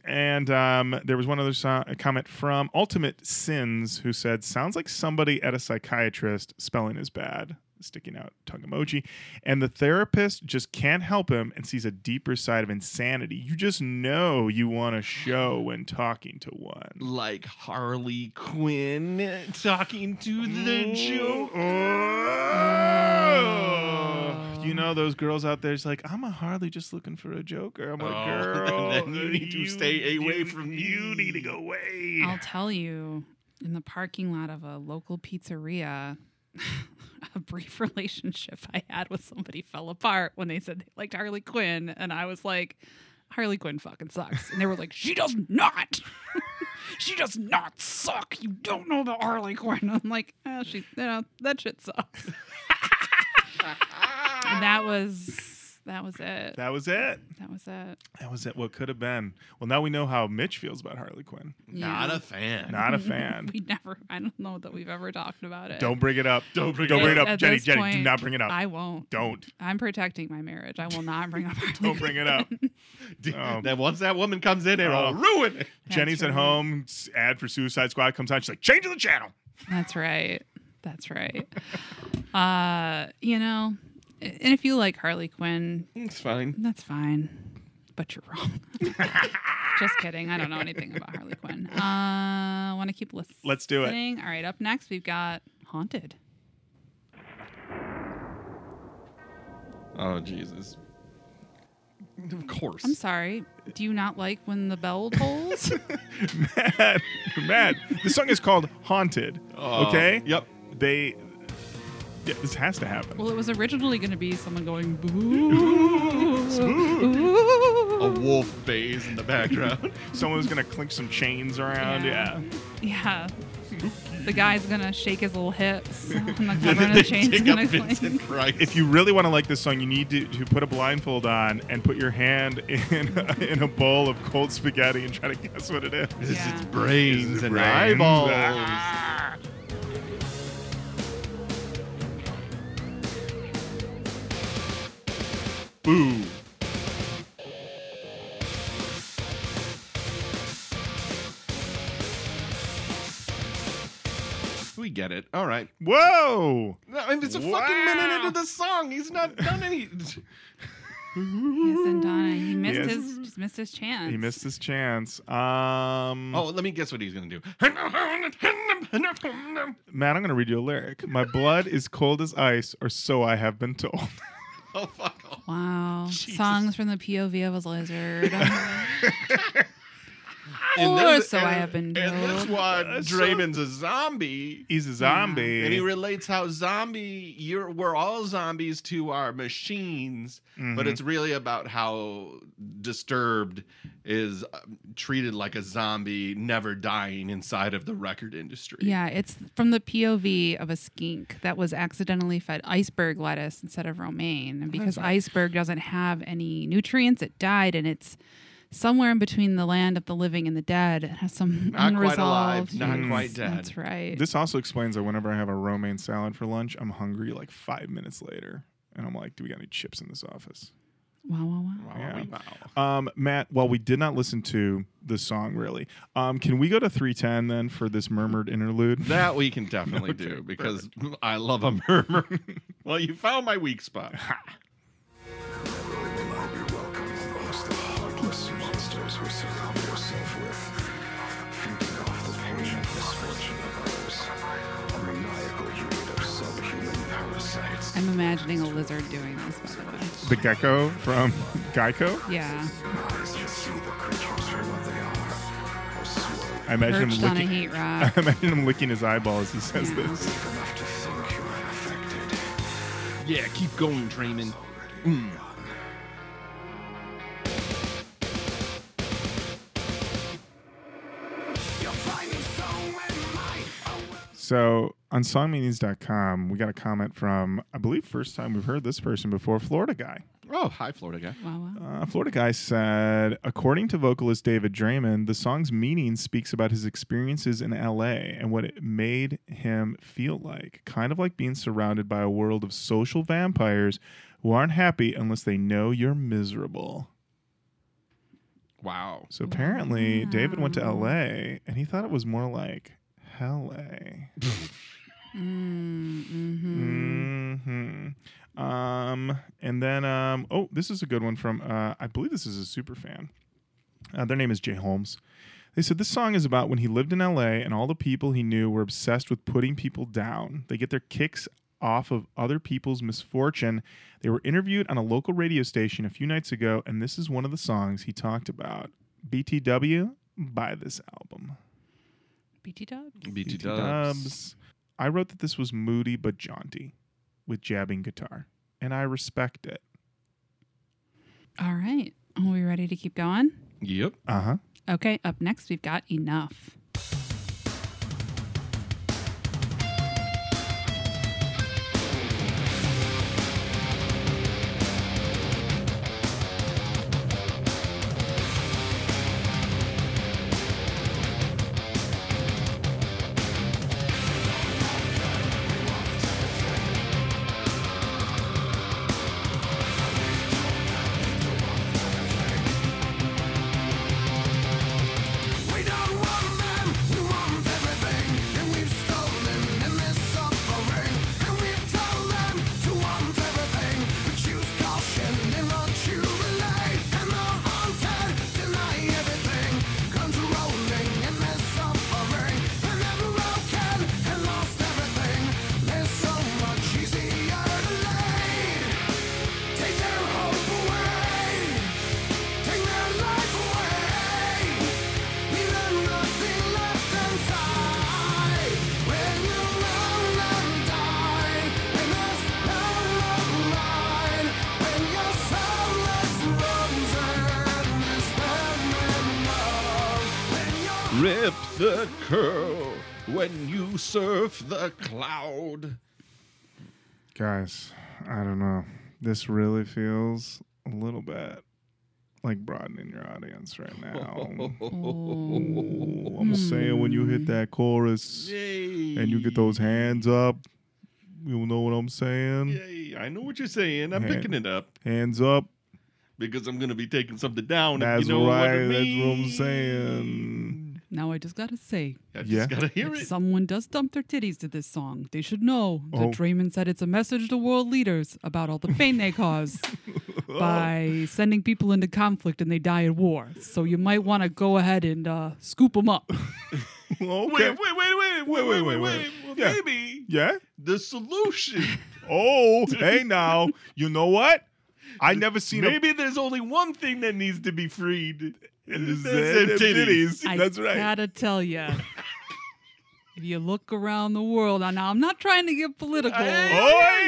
And um, there was one other so- comment from Ultimate Sins who said, "Sounds like somebody at a psychiatrist. Spelling is bad." Sticking out tongue emoji, and the therapist just can't help him and sees a deeper side of insanity. You just know you want to show when talking to one. like Harley Quinn talking to the Joker. Oh. You know those girls out there. It's like, I'm a Harley just looking for a Joker. I'm a Oh, girl. then you need to stay away from me. You need to go mm. away. I'll tell you, in the parking lot of a local pizzeria, a brief relationship I had with somebody fell apart when they said they liked Harley Quinn, and I was like, Harley Quinn fucking sucks, and they were like, she does not. she does not suck. You don't know the Harley Quinn. I'm like, oh, she, you know, that shit sucks. And that was that was it. that was it. That was it. That was it. What could have been. Well, now we know how Mitch feels about Harley Quinn. Not a fan. Not a fan. We never. I don't know that we've ever talked about it. Don't bring it up. Don't bring Don't it bring it up. up, At Jenny. this Jenny, do not bring it up. I won't. Don't. I'm protecting my marriage. I will not bring up. Harley Don't bring it up. That once that woman comes in, it'll Oh. ruin it. Jenny's at home. Ad for Suicide Squad comes on. She's like, change the channel. That's right. That's right. Uh, you know, and if you like Harley Quinn, It's fine. that's fine, but you're wrong. Just kidding. I don't know anything about Harley Quinn. Uh, want to keep listening? Let's do it. All right. Up next, we've got Haunted. Oh Jesus. Of course. I'm sorry. Do you not like when the bell tolls? Matt, Matt, the song is called Haunted. Oh, okay? Yep. They Yeah, this has to happen. Well, it was originally going to be someone going boo. A Ooh. wolf bays in the background. Someone's gonna clink some chains around. Yeah. Yeah. Yeah. The guy's gonna shake his little hips, and the And cover then of the chain's dig gonna clink. Price. If you really want to like this song, you need to, to put a blindfold on and put your hand in in a bowl of cold spaghetti and try to guess what it is. It's Yeah. its brains It's and brains. eyeballs. Ah. Boo. We get it. All right. Whoa! No, I mean, it's a fucking minute into the song. He's not done any. He hasn't. He missed Yes. his just missed his chance. He missed his chance. Um, Oh, let me guess what he's gonna do. Matt, I'm going to read you a lyric. My blood is cold as ice, or so I have been told. Oh fuck off. Wow. Jesus. Songs from the POV of a lizard. And or there's- so I have been And this told. one, Uh, so- a zombie. He's a zombie. And he relates how zombie you're we're all zombies to our machines, but it's really about how disturbed is uh, treated like a zombie, never dying inside of the record industry. Yeah, it's from the POV of a skink that was accidentally fed iceberg lettuce instead of romaine. And because iceberg doesn't have any nutrients, it died and it's somewhere in between the land of the living and the dead. It has some Not quite unresolved. alive, not Mm. quite dead. That's right. This also explains that whenever I have a romaine salad for lunch, I'm hungry like five minutes later. And I'm like, do we got any chips in this office? Wow, wow, wow. Wow, Yeah. wow. Um, Matt, while we did not listen to the song really, um, can we go to 310 then for this murmured interlude? That we can definitely do because I love a murmur. well, you found my weak spot. Never will I be welcome amongst the heartless monsters we surround yourself with, feeding off the pain and misfortune of others. I'm imagining a lizard doing this, by the way. the gecko from Geico? Yeah. Eyes that see the creatures for what they are. Or swirling I imagine him Perched on a licking. heat rock. I imagine him licking his eyeball as he says Yeah. this. enough to think you're unaffected. Yeah, keep going, Draiman. Already So on songmeanings.com, we got a comment from, I believe, first time we've heard this person before, Florida guy. Oh, hi, Florida guy. Wow, wow. Uh, Florida guy said, according to vocalist David Draiman, the song's meaning speaks about his experiences in LA and what it made him feel like. Kind of like being surrounded by a world of social vampires who aren't happy unless they know you're miserable. Wow. So apparently, David went to LA and he thought it was more like LA. Mm, hmm hmm Um, and then, um, oh, this is a good one from, uh, I believe this is a super fan. Uh, their name is Jay Holmes. They said this song is about when he lived in LA and all the people he knew were obsessed with putting people down. They get their kicks off of other people's misfortune. They were interviewed on a local radio station a few nights ago, and this is one of the songs he talked about. BTW, buy this album. BT Dubs. BT, BT Dubs. Dubs. I wrote that this was moody but jaunty with jabbing guitar, and I respect it. All right. Are we ready to keep going? Yep. Uh huh. Okay, up next we've got Enough. The cloud. Guys, I don't know. This really feels a little bit like broadening your audience right now. Ooh, I'm saying when you hit that chorus Yay. and you get those hands up, you know what I'm saying? Yay. I know what you're saying. I'm Yeah. picking it up Hands up. because I'm going to be taking something down. That's if you know right. What it That's what I'm saying. Now I just gotta say, I just Yeah. got to hear if it. someone does dump their titties to this song, they should know that Oh. Draiman said it's a message to world leaders about all the pain they cause by sending people into conflict and they die in war. So you might want to go ahead and uh, scoop them up. Okay. Wait, wait, wait, wait, wait, wait, wait, wait. Well, Yeah. maybe Yeah? the solution. Oh, hey now. You know what? I never seen a maybe there's only one thing that needs to be freed. And that them them titties. I That's right. gotta tell you. If you look around the world, now I'm not trying to get political. Hey,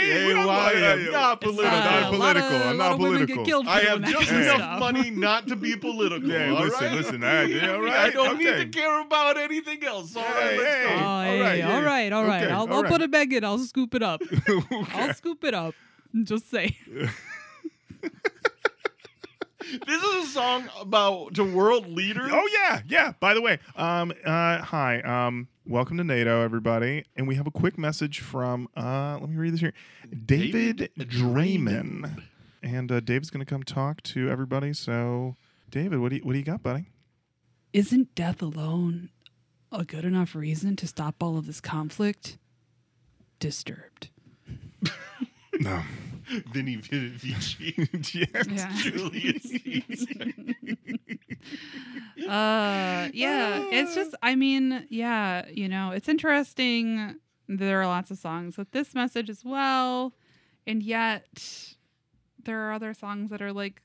hey, why I'm not It's, political. uh, not a lot of- political. I'm a lot not of women political. get killed for I doing have that just kind of enough stuff. money not to be political. Yeah, all listen, right? listen, all right, yeah, all I don't need okay. to care about anything else. All right, Hey, let's hey. Oh, All hey, right, yeah. all right, all right. Okay, I'll, all I'll right. put it back in. I'll scoop it up. I'll scoop it up. Just say. This is a song about to world leaders. Oh yeah, yeah. By the way, um, uh, hi, um, welcome to NATO, everybody, and we have a quick message from. Uh, let me read this here, David, David Draiman, and uh, David's going to come talk to everybody. So, David, what do you what do you got, buddy? Isn't death alone a good enough reason to stop all of this conflict? Disturbed. No. Vinny Vici, yes. Yeah. Julius Caesar. Uh, yeah. It's just, I mean, yeah, you know, it's interesting. There are lots of songs with this message as well. And yet, there are other songs that are like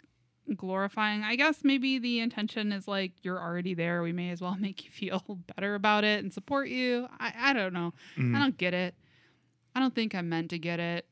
glorifying. I guess maybe the intention is like, you're already there. We may as well make you feel better about it and support you. I, I don't know. Mm. I don't get it. I don't think I'm meant to get it.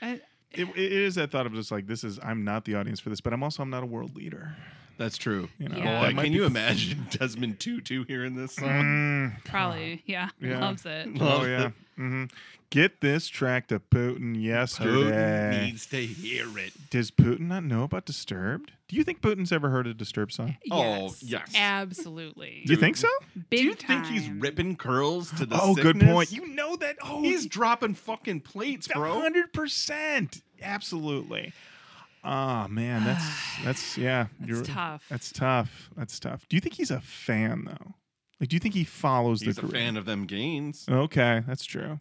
I, It, it is that thought of just like this is I'm not the audience for this, but I'm also I'm not a world leader. That's true. You know, Yeah. Boy, can be- you imagine Desmond Tutu hearing this song? Mm, probably, yeah, Yeah. loves it. oh yeah. hmm Get this track to Putin yesterday. Putin needs to hear it. Does Putin not know about Disturbed? Do you think Putin's ever heard a Disturbed song? Oh, Yes, yes. absolutely. Do you think so? Big Do you think he's ripping curls to the oh, good point. You know that. Oh, He's dropping fucking plates, bro. hundred percent. Absolutely. Oh man, that's that's yeah. That's tough. That's tough. That's tough. Do you think he's a fan though? Like, do you think he follows the games? He's the a career? fan of them gains. Okay, that's true.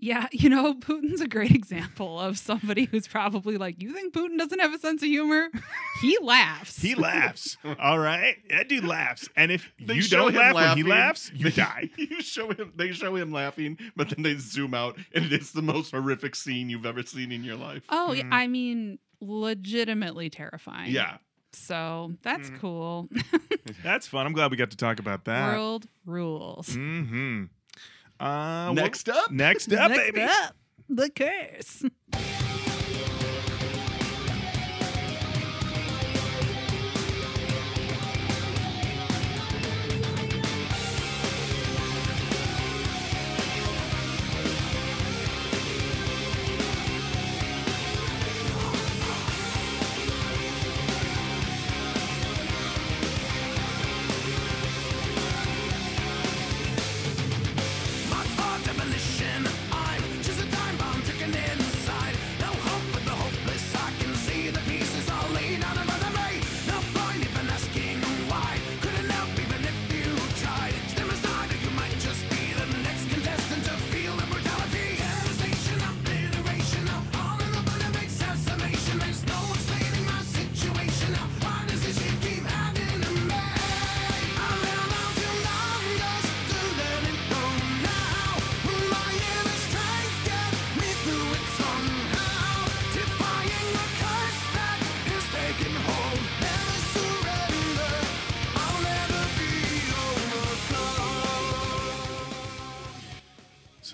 Yeah, you know, Putin's a great example of somebody who's probably like, You think Putin doesn't have a sense of humor? He laughs. He laughs. All right, that dude laughs. And if They you don't him laugh when he laughs, you die. you show him. They show him laughing, but then they zoom out, and it's the most horrific scene you've ever seen in your life. Oh, yeah, I mean, legitimately terrifying. Yeah. So that's cool. That's fun. I'm glad we got to talk about that. World rules. Mm-hmm. Uh, Next well, up, next up, Next baby. up, the curse.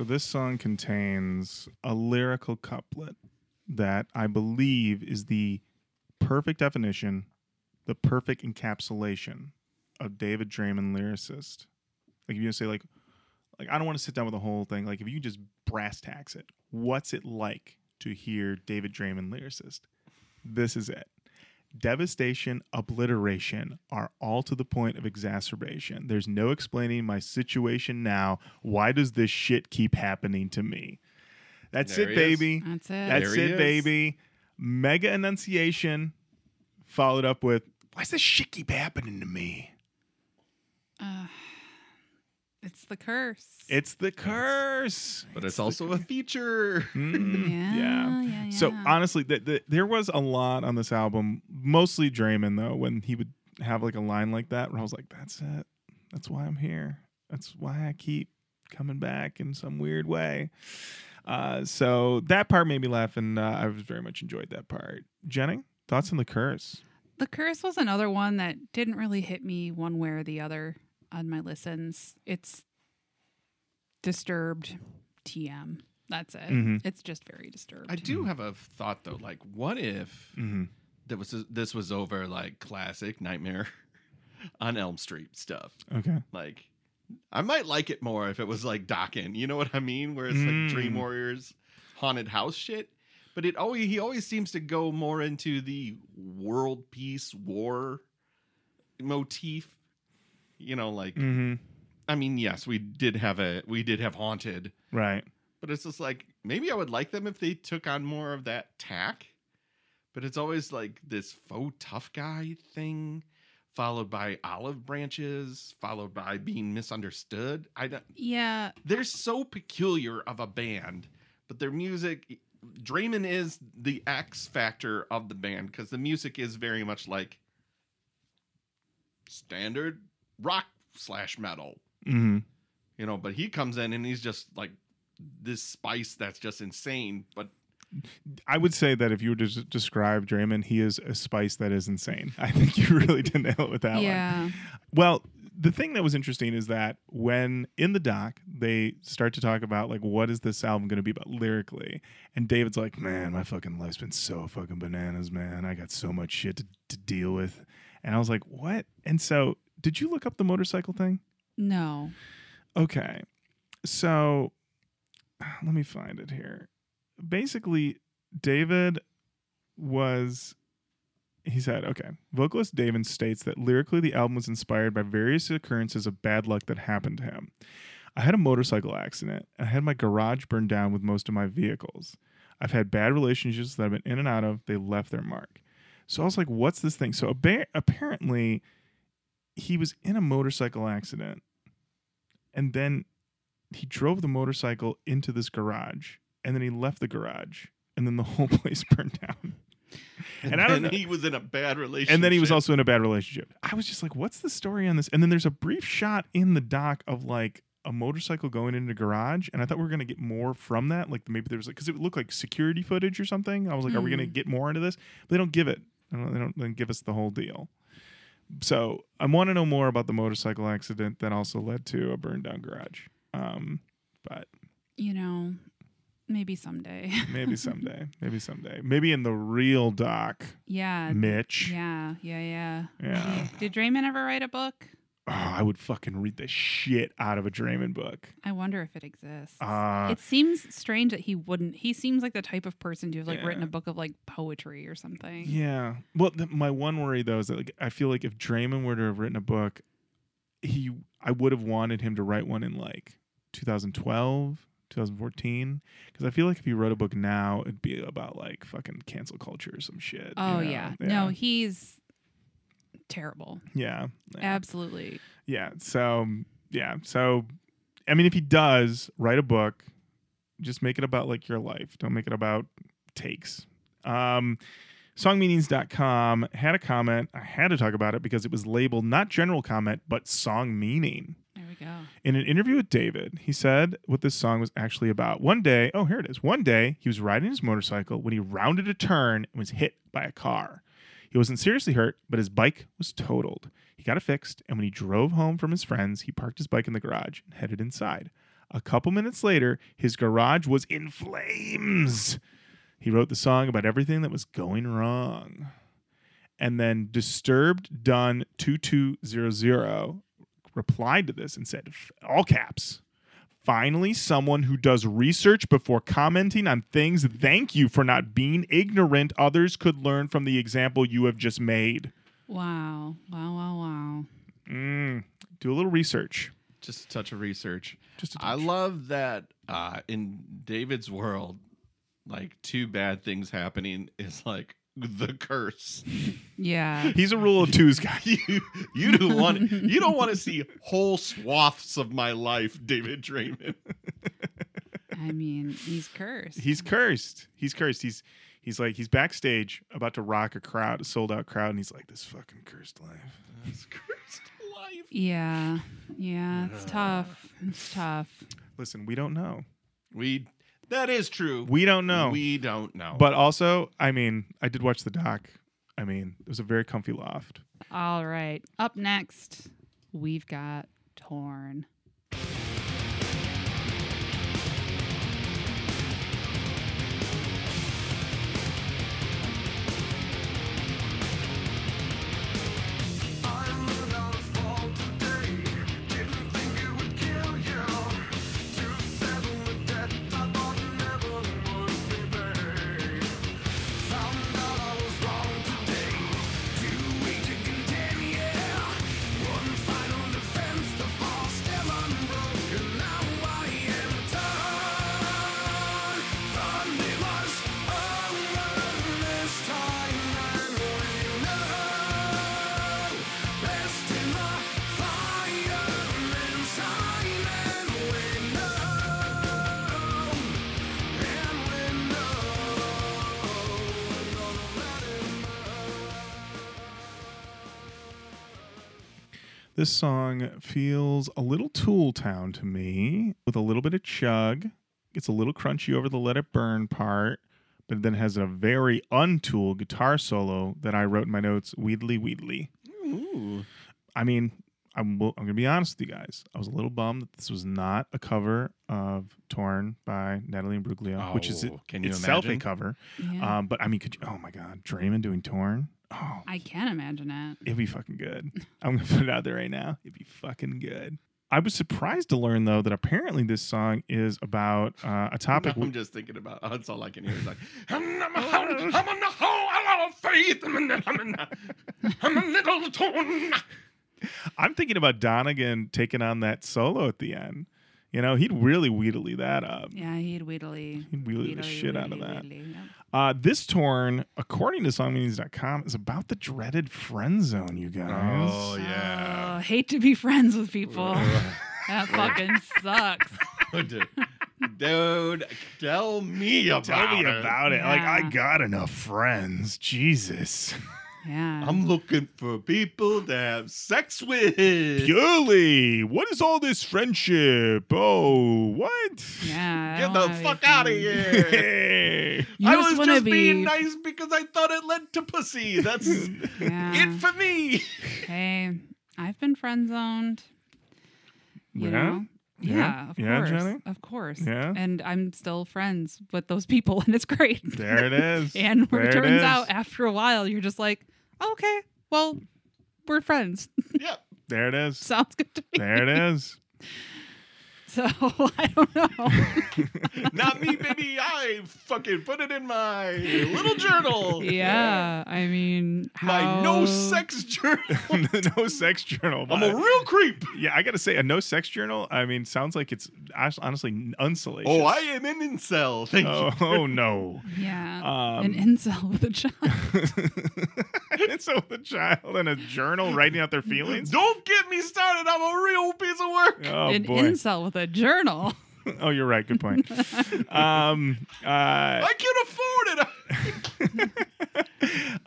So this song contains a lyrical couplet that I believe is the perfect definition, the perfect encapsulation of David Draiman lyricist, like if you say like, like I don't want to sit down with the whole thing. Like if you just brass tacks it, what's it like to hear David Draiman lyricist? This is it. Devastation, obliteration are all to the point of exacerbation. There's no explaining my situation now. Why does this shit keep happening to me? That's There it, he is. baby. That's it. That's There he it, is. baby. Mega enunciation, followed up with, "Why's this shit keep happening to me?" It's the curse. It's the curse. But it's also a feature. Mm, yeah, yeah. yeah, So honestly, th- th- there was a lot on this album, mostly Draiman though, when he would have like a line like that, where I was like, "That's it. That's why I'm here. That's why I keep coming back in some weird way." Uh, so that part made me laugh, and uh, I was very much enjoyed that part. Jenny, thoughts on the curse? The Curse was another one that didn't really hit me one way or the other on my listens. It's disturbed TM. That's it. Mhm. It's just very disturbed. I do have a thought though. Like, what if Mm-hmm. that was this was over like classic Nightmare on Elm Street stuff? Okay. Like, I might like it more if it was like Dokken. You know what I mean? Where it's Mm. like Dream Warriors, haunted house shit. But it always he always seems to go more into the world peace war motif. You know, like Mm-hmm. I mean, yes, we did have a we did have haunted, Right. but it's just like maybe I would like them if they took on more of that tack. But it's always like this faux tough guy thing, followed by olive branches, followed by being misunderstood. I don't. yeah, They're so peculiar of a band, but their music. Draiman is the X factor of the band because the music is very much like standard rock slash metal Mm-hmm. you know but he comes in and he's just like this spice that's just insane but I would say that if you were to s- describe Draiman, he is a spice that is insane. I think you really did nail it with that one. yeah. Well, the thing that was interesting is that when in the doc they start to talk about like what is this album going to be about lyrically, and David's like, "Man, my fucking life's been so fucking bananas, man. I got so much shit to, to deal with," and I was like, "What?" And so, did you look up the motorcycle thing? No. Okay. So let me find it here. Basically, David was he said, okay, vocalist David states that lyrically the album was inspired by various occurrences of bad luck that happened to him. I had a motorcycle accident. I had my garage burned down with most of my vehicles. I've had bad relationships that I've been in and out of. They left their mark. So I was like, what's this thing? So appa- apparently, he was in a motorcycle accident and then he drove the motorcycle into this garage and then he left the garage and then the whole place burned down. And I don't then know- he was in a bad relationship and then he was also in a bad relationship. I was just like what's the story on this? And then there's a brief shot in the dock of like a motorcycle going into a garage and i thought we were going to get more from that like maybe there was like because it looked like security footage or something. I was like are we going to hmm. get more into this? But they don't give it. They don't, they don't give us the whole deal so i want to know more about the motorcycle accident that also led to a burned down garage um, but You know, maybe someday. maybe someday maybe someday maybe in the real doc yeah. mitch Yeah. Yeah. Yeah. Yeah. Did Draiman ever write a book? Oh, I would fucking read the shit out of a Draiman book. I wonder if it exists. Uh, it seems strange that he wouldn't. He seems like the type of person to have like written a book of like poetry or something. yeah. Well, th- my one worry though is that like I feel like if Draiman were to have written a book, he I would have wanted him to write one in like 2012, 2014, because I feel like if he wrote a book now, it'd be about like fucking cancel culture or some shit. you Oh know? yeah. No, he's terrible. yeah, yeah. Absolutely. Yeah. So yeah. So I mean, if he does write a book, just make it about like your life. Don't make it about takes. Um, songmeanings.com had a comment. I had to talk about it because it was labeled not general comment, but song meaning. There we go. In an interview with David, he said what this song was actually about. One day, oh, here it is. One day, he was riding his motorcycle when he rounded a turn and was hit by a car. He wasn't seriously hurt, but his bike was totaled. He got it fixed, and when he drove home from his friends, he parked his bike in the garage and headed inside. A couple minutes later, his garage was in flames. He wrote the song about everything that was going wrong. And then Disturbed Done 2200 replied to this and said, all caps, finally someone who does research before commenting on things. Thank you for not being ignorant. Others could learn from the example you have just made. Wow. Wow, wow, wow. Mm, do a little research. Just a touch of research. Just a I touch. love that uh, in David's world, like two bad things happening is like the curse. Yeah. He's a rule of twos guy. you you don't want you don't want to see whole swaths of my life, David Draiman. I mean, he's cursed. He's cursed. He's cursed. He's he's like he's backstage about to rock a crowd, a sold out crowd, and he's like, "This fucking cursed life." That's cursed life. yeah. Yeah, it's tough. It's tough. Listen, we don't know. We that is true. We don't know. We don't know. but also, I mean, I did watch the doc. I mean, it was a very comfy loft. All right. Up next, we've got Torn. This song feels a little Tool Town to me, with a little bit of chug. It's a little crunchy over the Let It Burn part, but then has a very untool guitar solo that I wrote in my notes, Weedly Weedly. Ooh. I mean, I'm I'm gonna be honest with you guys. I was a little bummed that this was not a cover of "Torn" by Natalie Imbruglia, which is Oh, can you itself imagine? a cover. Yeah. Um, but I mean, could you? Oh my God, Draiman doing "Torn"? Oh, I can't imagine it. it'd be fucking good. I'm gonna put it out there right now. It'd be fucking good. I was surprised to learn though that apparently this song is about uh, a topic. I'm just thinking about. Oh, that's all I can hear. Is like, I'm a hound, I'm on the whole, I'm on faith, I'm in, I'm in, I'm a little torn. I'm thinking about Donegan taking on that solo at the end. You know, he'd really wheedly that up. Yeah, he'd wheedly. He'd wheedly the wheedly, shit out of that. wheedly, yep. Uh, this torn, according to songmeanings.com, is about the dreaded friend zone, you guys. Oh yeah. Oh, hate to be friends with people. that fucking sucks. Dude, dude, tell me about it. Tell me it. about it. Like, I got enough friends. Jesus. Yeah. I'm looking for people to have sex with. Purely, what is all this friendship? Oh, what? yeah. Get the fuck out of here. You I just was just be, being nice because I thought it led to pussy. That's Yeah. it for me. Hey, I've been friend zoned. You Yeah? know? Yeah? Yeah, of Yeah, course. Jenny? Of course. Yeah? And I'm still friends with those people and it's great. There it is. and where it turns is. out after a while you're just like, okay, well, we're friends. Yep. There it is. Sounds good to me. There it is. So I don't know. Not me, baby. I fucking put it in my little journal. yeah. I mean, My no sex journal. no sex journal. I'm a real creep. yeah, I gotta say, a no sex journal. I mean, sounds like it's honestly unsalacious. Oh, I am an incel. Thank Oh, you. oh no. Yeah. Um, An incel with a child. and with a child in a journal writing out their feelings. Don't get me started. I'm a real piece of work. Oh An boy. incel with a journal. oh, you're right. Good point. um, uh, I can't afford it.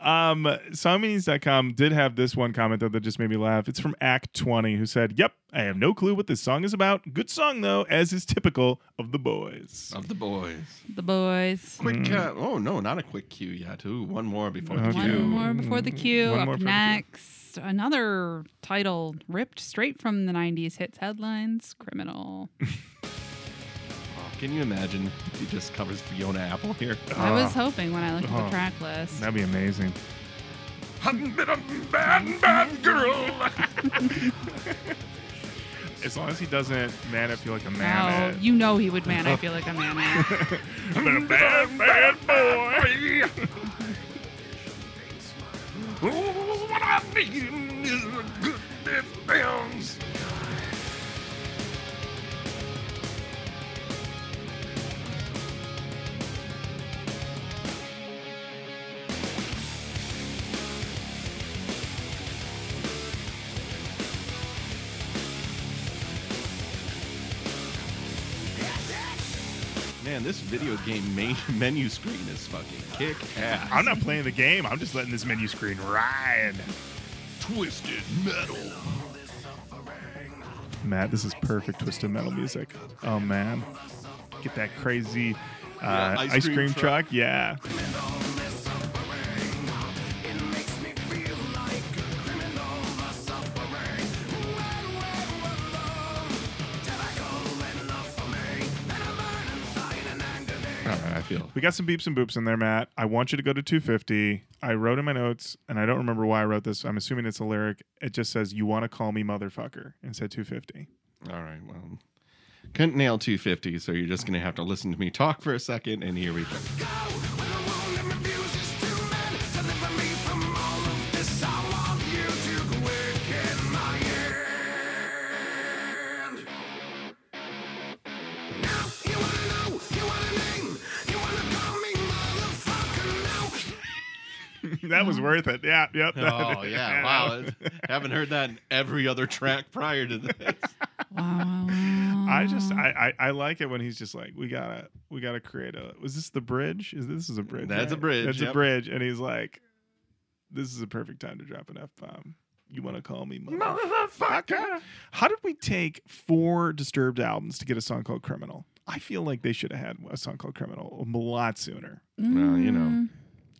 um, songmeanings.com did have this one comment though that just made me laugh. It's from Act 20 who said, "Yep, I have no clue what this song is about. Good song though, as is typical of the boys." Of the boys. The boys. Quick. Uh, oh no, not a quick cue yet. Ooh, one more before the Okay. cue. One more before the cue. One more Up before the cue. next, another title ripped straight from the 90s hits headlines Criminal. Oh, can you imagine if he just covers Fiona Apple here? I was Oh, hoping when I looked at Oh, the ah. track list. That'd be amazing. I've been a bad, bad girl. as long as he doesn't, man, I feel like a man. Oh, you know he would man. I feel like a man. I've been a bad, bad boy. what I need is a good defense. Man, this video game main menu screen is fucking kick ass. I'm not playing the game. I'm just letting this menu screen ride. twisted metal. Matt, this is perfect twisted metal music. Oh man, get that crazy uh, Yeah, ice, cream, truck. Yeah, we got some beeps and boops in there, Matt. I want you to go to 250. I wrote in my notes, and I don't remember why I wrote this. I'm assuming it's a lyric. It just says, "You want to call me motherfucker," and said 250. All right, well, couldn't nail 250, so you're just gonna have to listen to me talk for a second, and here we go. That was worth it. Yeah, yep. Oh yeah, wow! Haven't heard that in every other track prior to this. wow, wow, wow. I just I, I I like it when he's just like we gotta we gotta create a was this the bridge? Is this is a bridge That's a bridge, that's a bridge. And he's like this is a perfect time to drop an f bomb you want to call me motherfucker! How did we take four disturbed albums to get a song called criminal? I feel like they should have had a song called criminal a lot sooner. Well, you know, Mm,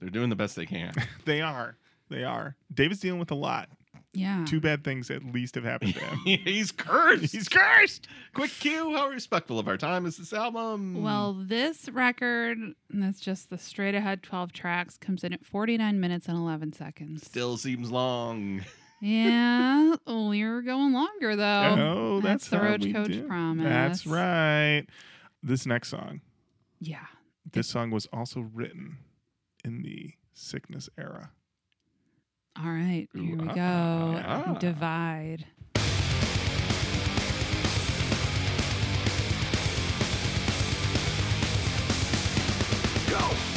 they're doing the best they can. they are they are David's dealing with a lot yeah. two bad things at least have happened to him He's cursed. he's cursed Quick cue. How respectful of our time is this album? Well, this record, and that's just the straight ahead 12 tracks, comes in at 49 minutes and 11 seconds. still seems long. Yeah, we are going longer though. oh that's, the how Roach Koach do. promise. That's right. This next song, Yeah. this song was also written in the sickness era. All right, here we Ooh, go. ah. Divide. Go!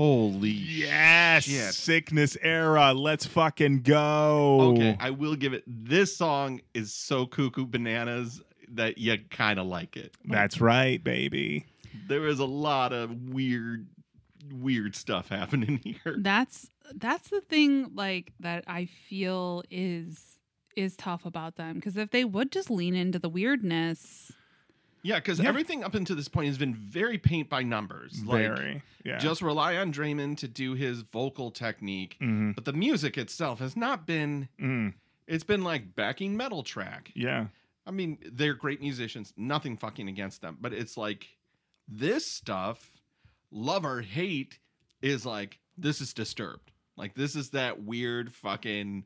Holy Yes, Shit. sickness era. Let's fucking go. Okay, I will give it. This song is so cuckoo bananas that you kind of like it. That's right, baby. There is a lot of weird, weird stuff happening here. That's that's the thing like that I feel is is tough about them because if they would just lean into the weirdness, Yeah, because Yeah. everything up until this point has been very paint by numbers. Like, Very. Yeah. Just rely on Draiman to do his vocal technique, Mhm. but the music itself has not been. Mm. It's been like backing metal track. Yeah. I mean, they're great musicians. Nothing fucking against them, but it's like this stuff, love or hate, is like this is disturbed. Like this is that weird fucking.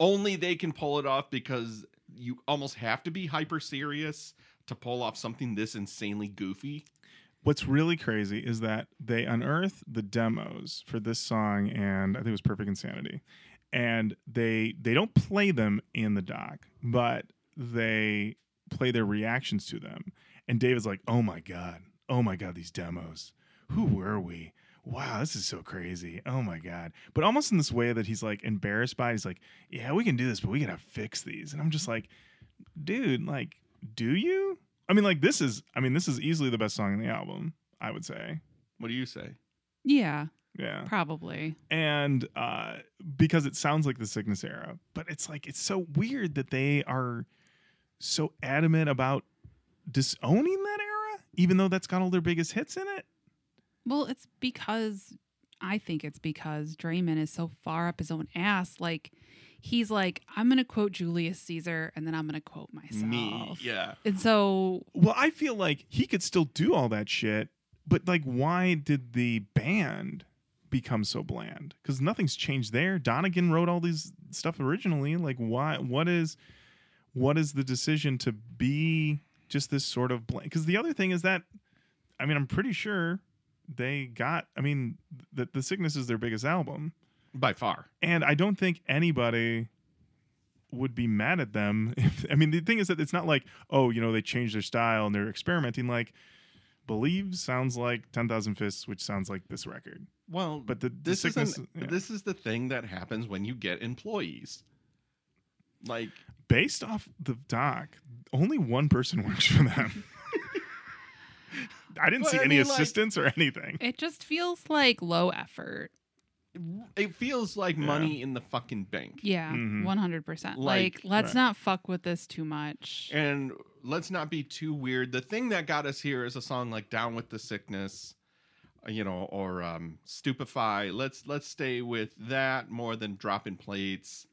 Only they can pull it off because you almost have to be hyper serious to pull off something this insanely goofy. What's really crazy is that they unearth the demos for this song and I think it was Perfect Insanity. And they they don't play them in the doc, but they play their reactions to them. And David's like, "Oh my god. Oh my god, these demos. Who were we? wow, this is so crazy. Oh my god! But almost in this way that he's like embarrassed by. it. He's like, yeah, we can do this, but we gotta fix these. And I'm just like, dude, like, do you? I mean, like, this is. I mean, this is easily the best song in the album. I would say. What do you say? Yeah, Yeah. probably. and uh, because it sounds like the sickness era but it's like it's so weird that they are so adamant about disowning that era even though that's got all their biggest hits in it Well, it's because I think it's because Draiman is so far up his own ass. Like he's like, I'm gonna quote Julius Caesar and then I'm gonna quote myself. Me, yeah. And so well i feel like he could still do all that shit but like why did the band become so bland because nothing's changed there donegan wrote all these stuff originally like why what is what is the decision to be just this sort of bland because the other thing is that i mean i'm pretty sure they got i mean the, the sickness is their biggest album By far. and I don't think anybody would be mad at them. If, I mean, the thing is that it's not like, oh, you know, they changed their style and they're experimenting. Like, Believe sounds like 10,000 Fists, which sounds like this record. Well, But the- the this sickness- isn't. yeah. This is the thing that happens when you get employees. Like Based off the doc, only one person works for them. I didn't Well, see I any mean, like- or anything. it just feels like low effort. it feels like Yeah. money in the fucking bank. Yeah, Mhm. 100%. Like- Like, let's Right. not fuck with this too much. And let's not be too weird. The thing that got us here is a song like "Down with the Sickness," uh, you know, or um, "Stupefy." Let's let's stay with that more than dropping plates.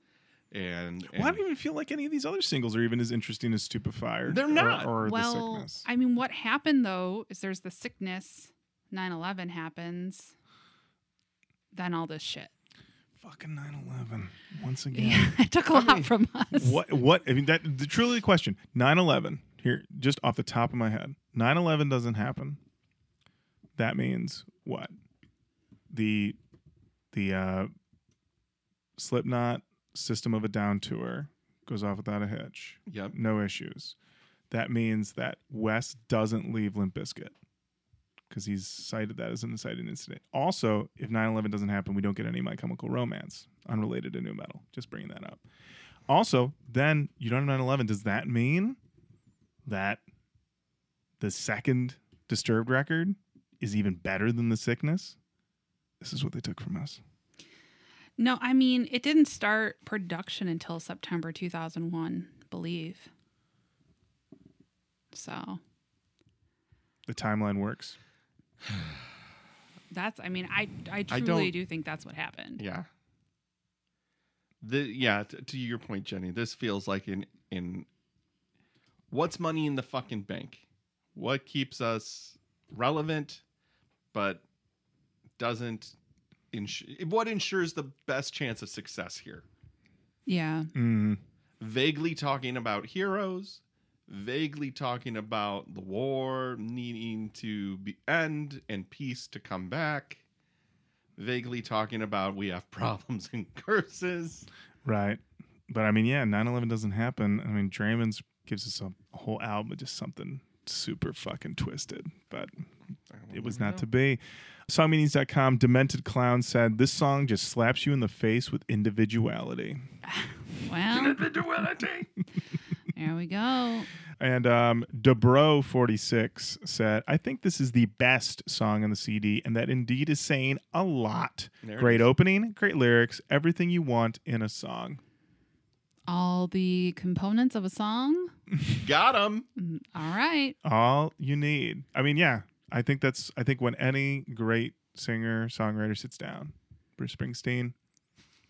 And, and Well, I don't even feel like any of these other singles are even as interesting as Stupefy They're not. or, or the well, sickness. I mean, what happened though is there's the sickness, 9 11 happens, then all this shit. Fucking 9/11 once again. Yeah, it took a lot from us. what what I mean that the truly the question 9/11 here just off the top of my head 9/11 doesn't happen that means what the the uh Slipknot System of a Down tour goes off without a hitch Yep. no issues that means that Wes doesn't leave Limp Bizkit because he's cited that as an inciting incident. Also, if 9/11 doesn't happen, we don't get any My Chemical Romance unrelated to nu metal. Just bringing that up. Also, then you don't have 9/11. Does that mean that the second Disturbed record is even better than the Sickness? This is what they took from us. No, I mean, it didn't start production until September 2001, believe. So The timeline works. that's, I mean, I, I I truly don't- do think that's what happened. Yeah. The yeah, t- to your point, Jenny, this feels like in in what's money in the fucking bank? What keeps us relevant but doesn't ins- what ensures the best chance of success here? Yeah. Mm, Vaguely talking about heroes, vaguely talking about the war needing to be end and peace to come back. Vaguely talking about we have problems and curses. right. But I mean, yeah, 9/11 doesn't happen. I mean, Draiman's gives us a, a whole album of just something super fucking twisted, but it was not to be. Songmeanings.com, Demented Clown said, This song just slaps you in the face with individuality. Well, individuality. there we go. And um, Debro46 said, I think this is the best song on the CD, and that indeed is saying a lot. There Great opening, great lyrics, everything you want in a song. All the components of a song. Got them. All right. All you need. I mean, yeah, I think that's, I think when any great singer, songwriter sits down, Bruce Springsteen,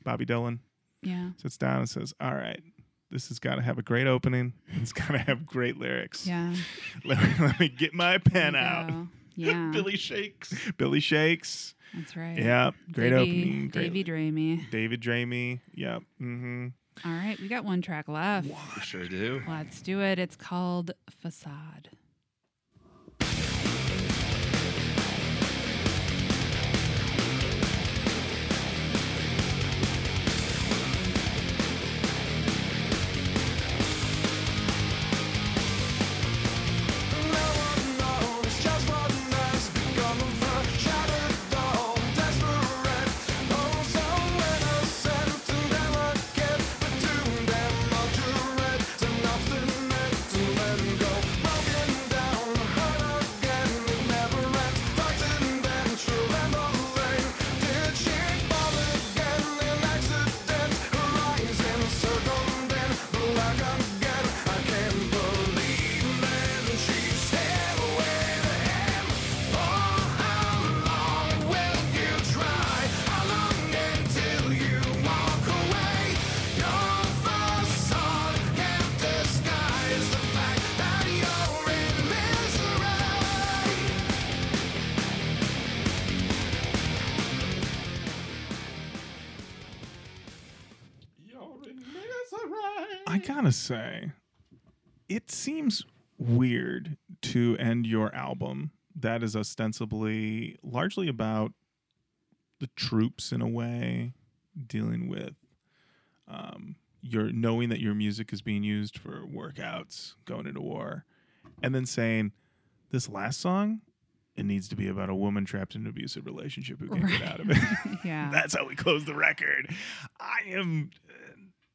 Bobby Dylan, Yeah. sits down and says, All right, this has got to have a great opening. It's got to have great lyrics. Yeah. Let, me, let me get my pen out. Yeah. Billy shakes. Billy Shakes. That's right. Yeah. Great Davey, opening. Great. Davey Dramey. David Dramey. Yep. Mm-hmm. All right. We got one track left. We sure do. Let's do it. It's called Facade. Gotta say, it seems weird to end your album that is ostensibly largely about the troops in a way, dealing with um, your knowing that your music is being used for workouts, going into war, and then saying this last song. It needs to be about a woman trapped in an abusive relationship who can't get out of it. Yeah. That's how we close the record. I am uh,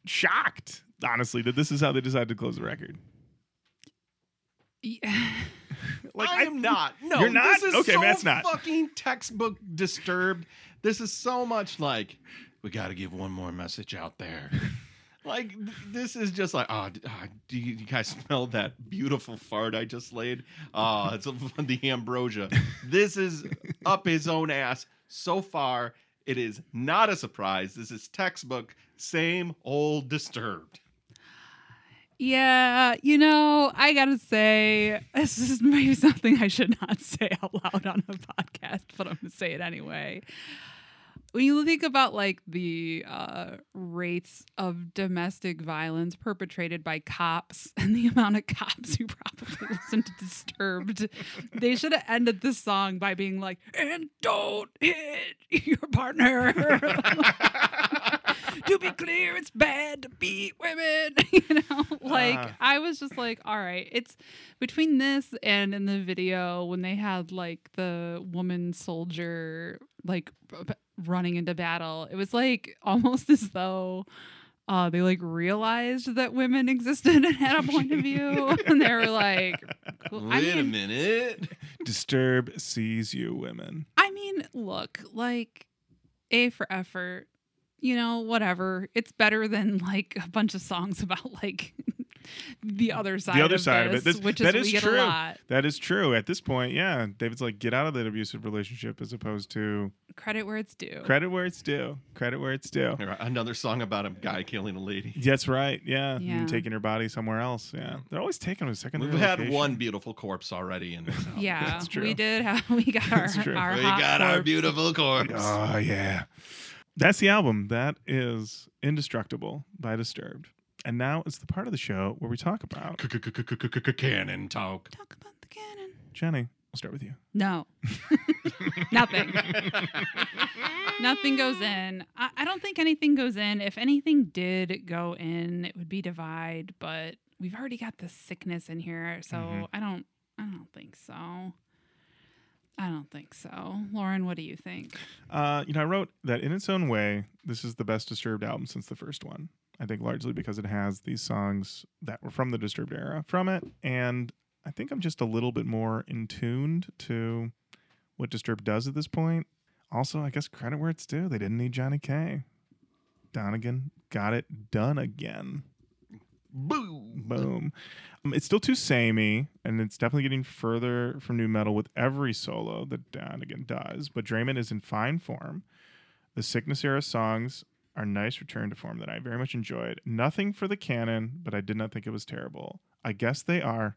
shocked, honestly, that this is how they decided to close the record. Yeah. Like I am not. No, You're not? This is Okay, so Matt's not. Fucking textbook disturbed. This is so much like we got to give one more message out there. like th- this is just like oh, d- ah, do you, you guys smell that beautiful fart I just laid? Oh, it's a, the ambrosia. This is up his own ass so far. It is not a surprise. This is textbook same old disturbed. Yeah, you know, I gotta say, this is maybe something I should not say out loud on a podcast, but I'm gonna say it anyway. When you think about like the uh, rates of domestic violence perpetrated by cops and the amount of cops who probably listen to Disturbed, they should have ended this song by being like, "And don't hit your partner." to be clear, it's bad to beat women. you know, like Ah. I was just like, all right, it's between this and in the video when they had like the woman soldier like b- b- running into battle, it was like almost as though. Uh, they like realized that women existed and had a point of view, and they were like, cool. I Wait a minute. Disturb sees you, women. I mean, look, like A for effort, you know, whatever. It's better than like a bunch of songs about like the other side. the other of side this, of it. This, which that is is we get true. a lot. That is true. At this point, yeah, David's like, get out of that abusive relationship as opposed to Credit where it's due. credit where it's due. Credit where it's due. Another song about a guy killing a lady. That's right. Yeah. Yeah. And taking her body somewhere else. Yeah. They're always taking them a second. We've had one beautiful corpse already in this album. Yeah, That's true. we did have we got our, true. our We hot got our beautiful corpse. Oh, yeah. That's the album. That is Indestructible by Disturbed. And now it's the part of the show where we talk about Canon talk. Talk about the canon. Jenny. We'll start with you. No, nothing. Nothing goes in. I, I don't think anything goes in. If anything did go in, it would be divide. But we've already got the sickness in here, so Mhm. I don't. I don't think so. I don't think so. Lorin, what do you think? Uh, you know, I wrote that in its own way, this is the best Disturbed album since the first one. I think largely because it has these songs that were from the Disturbed era from it, and I think I'm just a little bit more in tuned to what Disturbed does at this point. Also, I guess credit where it's due. They didn't need Johnny K. Donegan got it done again. Boom. Boom. Um, it's still too samey, and it's definitely getting further from nu metal with every solo that Donegan does. But Draiman is in fine form. The Sickness era songs are nice return to form that I very much enjoyed. Nothing for the canon, but I did not think it was terrible. I guess they are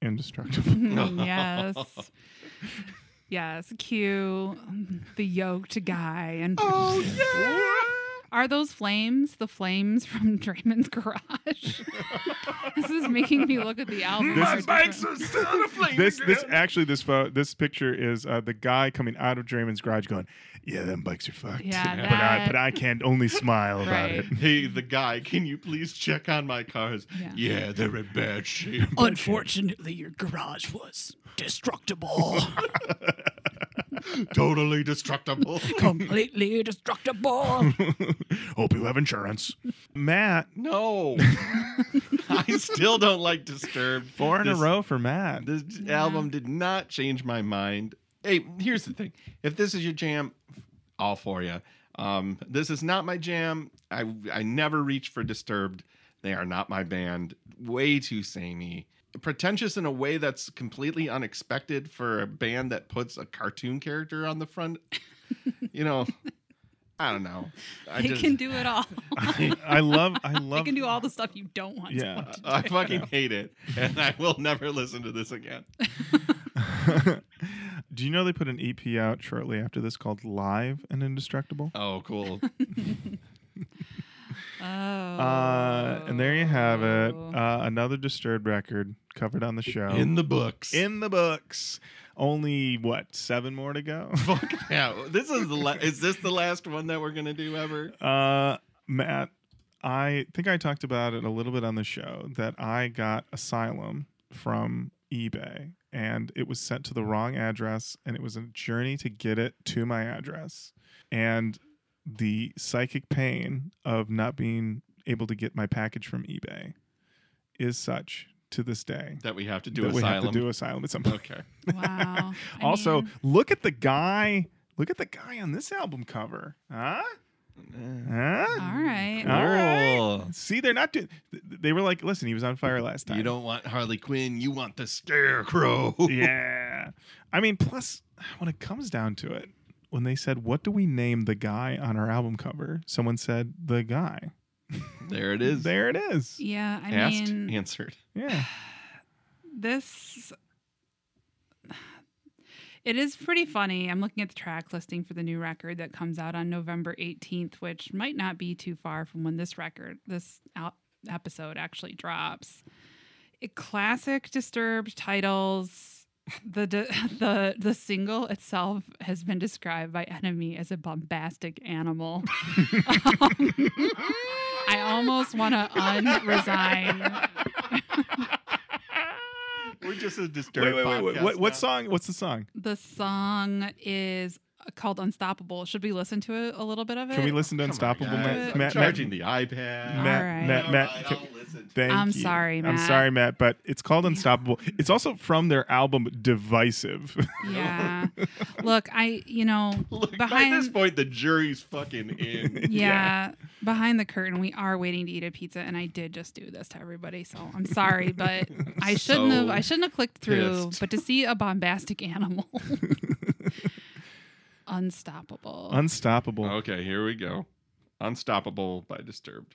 indestructible. Mm, yes. Yes, cue the yoked guy and Oh yeah. Are those flames the flames from Draiman's garage? this is making me look at the album. This more is- are still on a flame this this actually this pho- this picture is uh, the guy coming out of Draiman's garage going, "Yeah, them bikes are fucked." Yeah, but I but I can't only smile about it. Hey, the guy, can you please check on my cars? Yeah. Yeah, they're in bad shape. Unfortunately, your garage was destructible. totally destructible. Completely destructible. Hope you have insurance. Matt, no. I still don't like Disturbed. four in This- a row for Matt. This Yeah. album did not change my mind. Hey, here's the thing. If this is your jam, all for you. Um, this is not my jam. I I never reach for Disturbed. They are not my band. Way too samey. Pretentious in a way that's completely unexpected for a band that puts a cartoon character on the front. you know, I don't know. I They just- can do it all. I love I they love can do all the stuff you don't want Yeah. someone to do. I fucking hate it, and I will never listen to this again. Do you know they put an EP out shortly after this called Live and Indestructible? Oh, cool. Oh. Uh, and there you have it. Uh, another disturbed record covered on the show. In the books. In the books. Only what seven more to go. Fuck yeah. This is the la- is this the last one that we're gonna do ever? Uh, Matt, I think I talked about it a little bit on the show that I got Asylum from eBay and it was sent to the wrong address and it was a journey to get it to my address. And the psychic pain of not being able to get my package from eBay is such to this day That we have to do that we have asylum. to do Asylum at some point. okay. Wow. Also, mean, look at the guy. Look at the guy on this album cover. Huh? Huh? all right. All right. Oh. See, they're not doing. They were like, listen, he was on fire last time. You don't want Harley Quinn, you want the scarecrow. yeah. I mean, plus, when it comes down to it, when they said, "What do we name the guy on our album cover?" Someone said, "The guy." there it is. There it is. Yeah, I Asked, mean, answered. Yeah. this it is pretty funny. I'm looking at the track listing for the new record that comes out on November 18th, which might not be too far from when this record, this out episode actually drops. It, classic Disturbed titles. The the the single itself has been described by NME as a bombastic animal. Um, I almost want to unresign We're just a Wait, disturbed wait, wait, wait. podcast What, what song? What's the song? The song is called Unstoppable. Should we listen to it, a little bit of it? Can we listen to Come on, Unstoppable, guys. Matt? I'm Matt, charging Matt, the iPad. Matt, All right. Matt, All Matt, right, can- I'll listen. Thank I'm you. sorry, Matt. I'm sorry, Matt, but it's called Unstoppable. It's also from their album Divisive. Yeah. Look, I, you know, Look, behind by this point, the jury's fucking in. yeah, behind the curtain, we are waiting to eat a pizza, and I did just do this to everybody, so I'm sorry, but I shouldn't So have. I shouldn't have clicked through. pissed. But to see a bombastic animal, unstoppable. Unstoppable. okay, here we go. Unstoppable by Disturbed.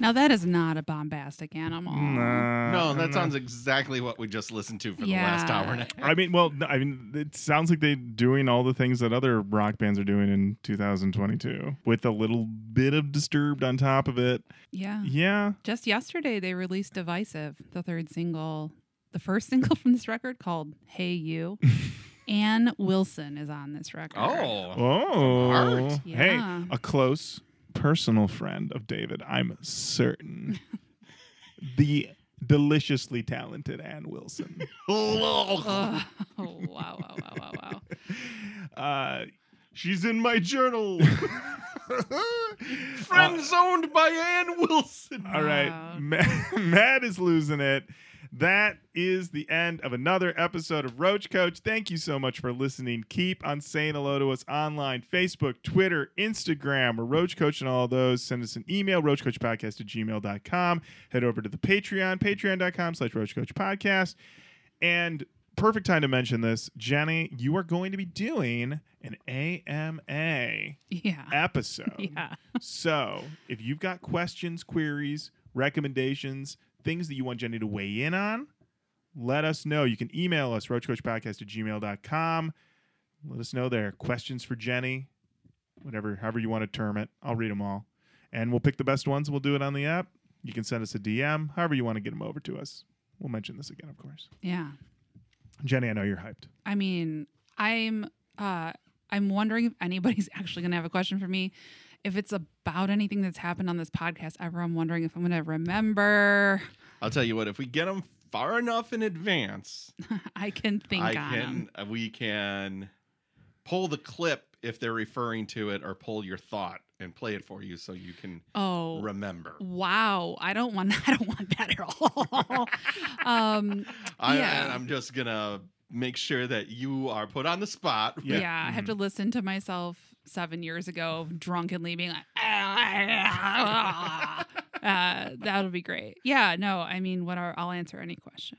now that is not a bombastic animal. Nah, No, that nah. sounds exactly what we just listened to for the last hour and a half. I mean, well, I mean, it sounds like they're doing all the things that other rock bands are doing in 2022 with a little bit of Disturbed on top of it. Yeah. Yeah. Just yesterday, they released Divisive, the third single, the first single from this record called Hey You. Ann Wilson is on this record. Oh. Oh. Art. Hey, Yeah. a close personal friend of David, I'm certain. the deliciously talented Ann Wilson. Oh. Wow, wow, wow, wow, wow. Uh, She's in my journal. Friend zoned by Ann Wilson. All right, Wow. Matt, Matt is losing it. That is the end of another episode of Roach Koach. Thank you so much for listening. Keep on saying hello to us online Facebook, Twitter, Instagram. We're Roach Koach and all those. Send us an email, roachkoachpodcast at gmail.com. Head over to the Patreon, patreon.com slash roachkoachpodcast. And perfect time to mention this. Jenny, you are going to be doing an AMA Yeah. episode. Yeah. So if you've got questions, queries, recommendations, things that you want Jenny to weigh in on, let us know. You can email us, roachkoachpodcast at gmail.com. Let us know there. Questions for Jenny, whatever, however you want to term it. I'll read them all. And we'll pick the best ones. We'll do it on the app. You can send us a DM, however you want to get them over to us. We'll mention this again, of course. Yeah. Jenny, I know you're hyped. I mean, I'm uh I'm wondering if anybody's actually going to have a question for me. If it's about anything that's happened on this podcast ever, I'm wondering if I'm going to remember. I'll tell you what. If we get them far enough in advance, I can think I can. uh, We can pull the clip if they're referring to it, or pull your thought and play it for you so you can Oh, remember. wow! I don't want. I don't want that at all. um, I, Yeah. and I'm just gonna make sure that you are put on the spot. yeah, Yeah. I have to listen to myself seven years ago, drunkenly being like, uh, "That'll be great." Yeah, no, I mean, what are? I'll answer any question,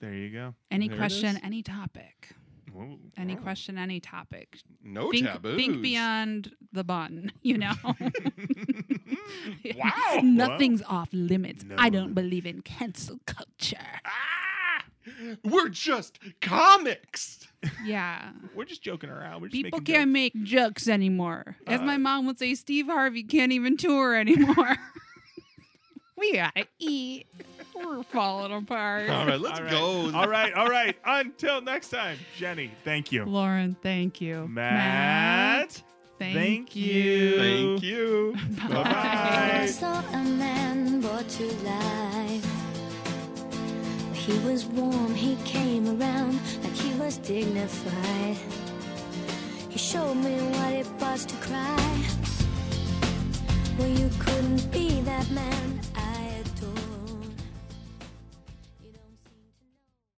There you go. any There question, any topic, Whoa. any question, any topic. No think, taboos. think beyond the button, you know. Wow. Nothing's off limits. No. I don't believe in cancel culture. We're just comics. Yeah. We're just joking around. We're just People can't jokes. make jokes anymore. As Uh, my mom would say, Steve Harvey can't even tour anymore. we gotta eat. We're falling apart. All right, let's All right. go. All right, all right. Until next time, Jenny. Thank you. Lorin, thank you. Matt, thank, thank you. you. Thank you. Bye I bye. He was warm, he came around like he was dignified. He showed me what it was to cry. Well, you couldn't be that man.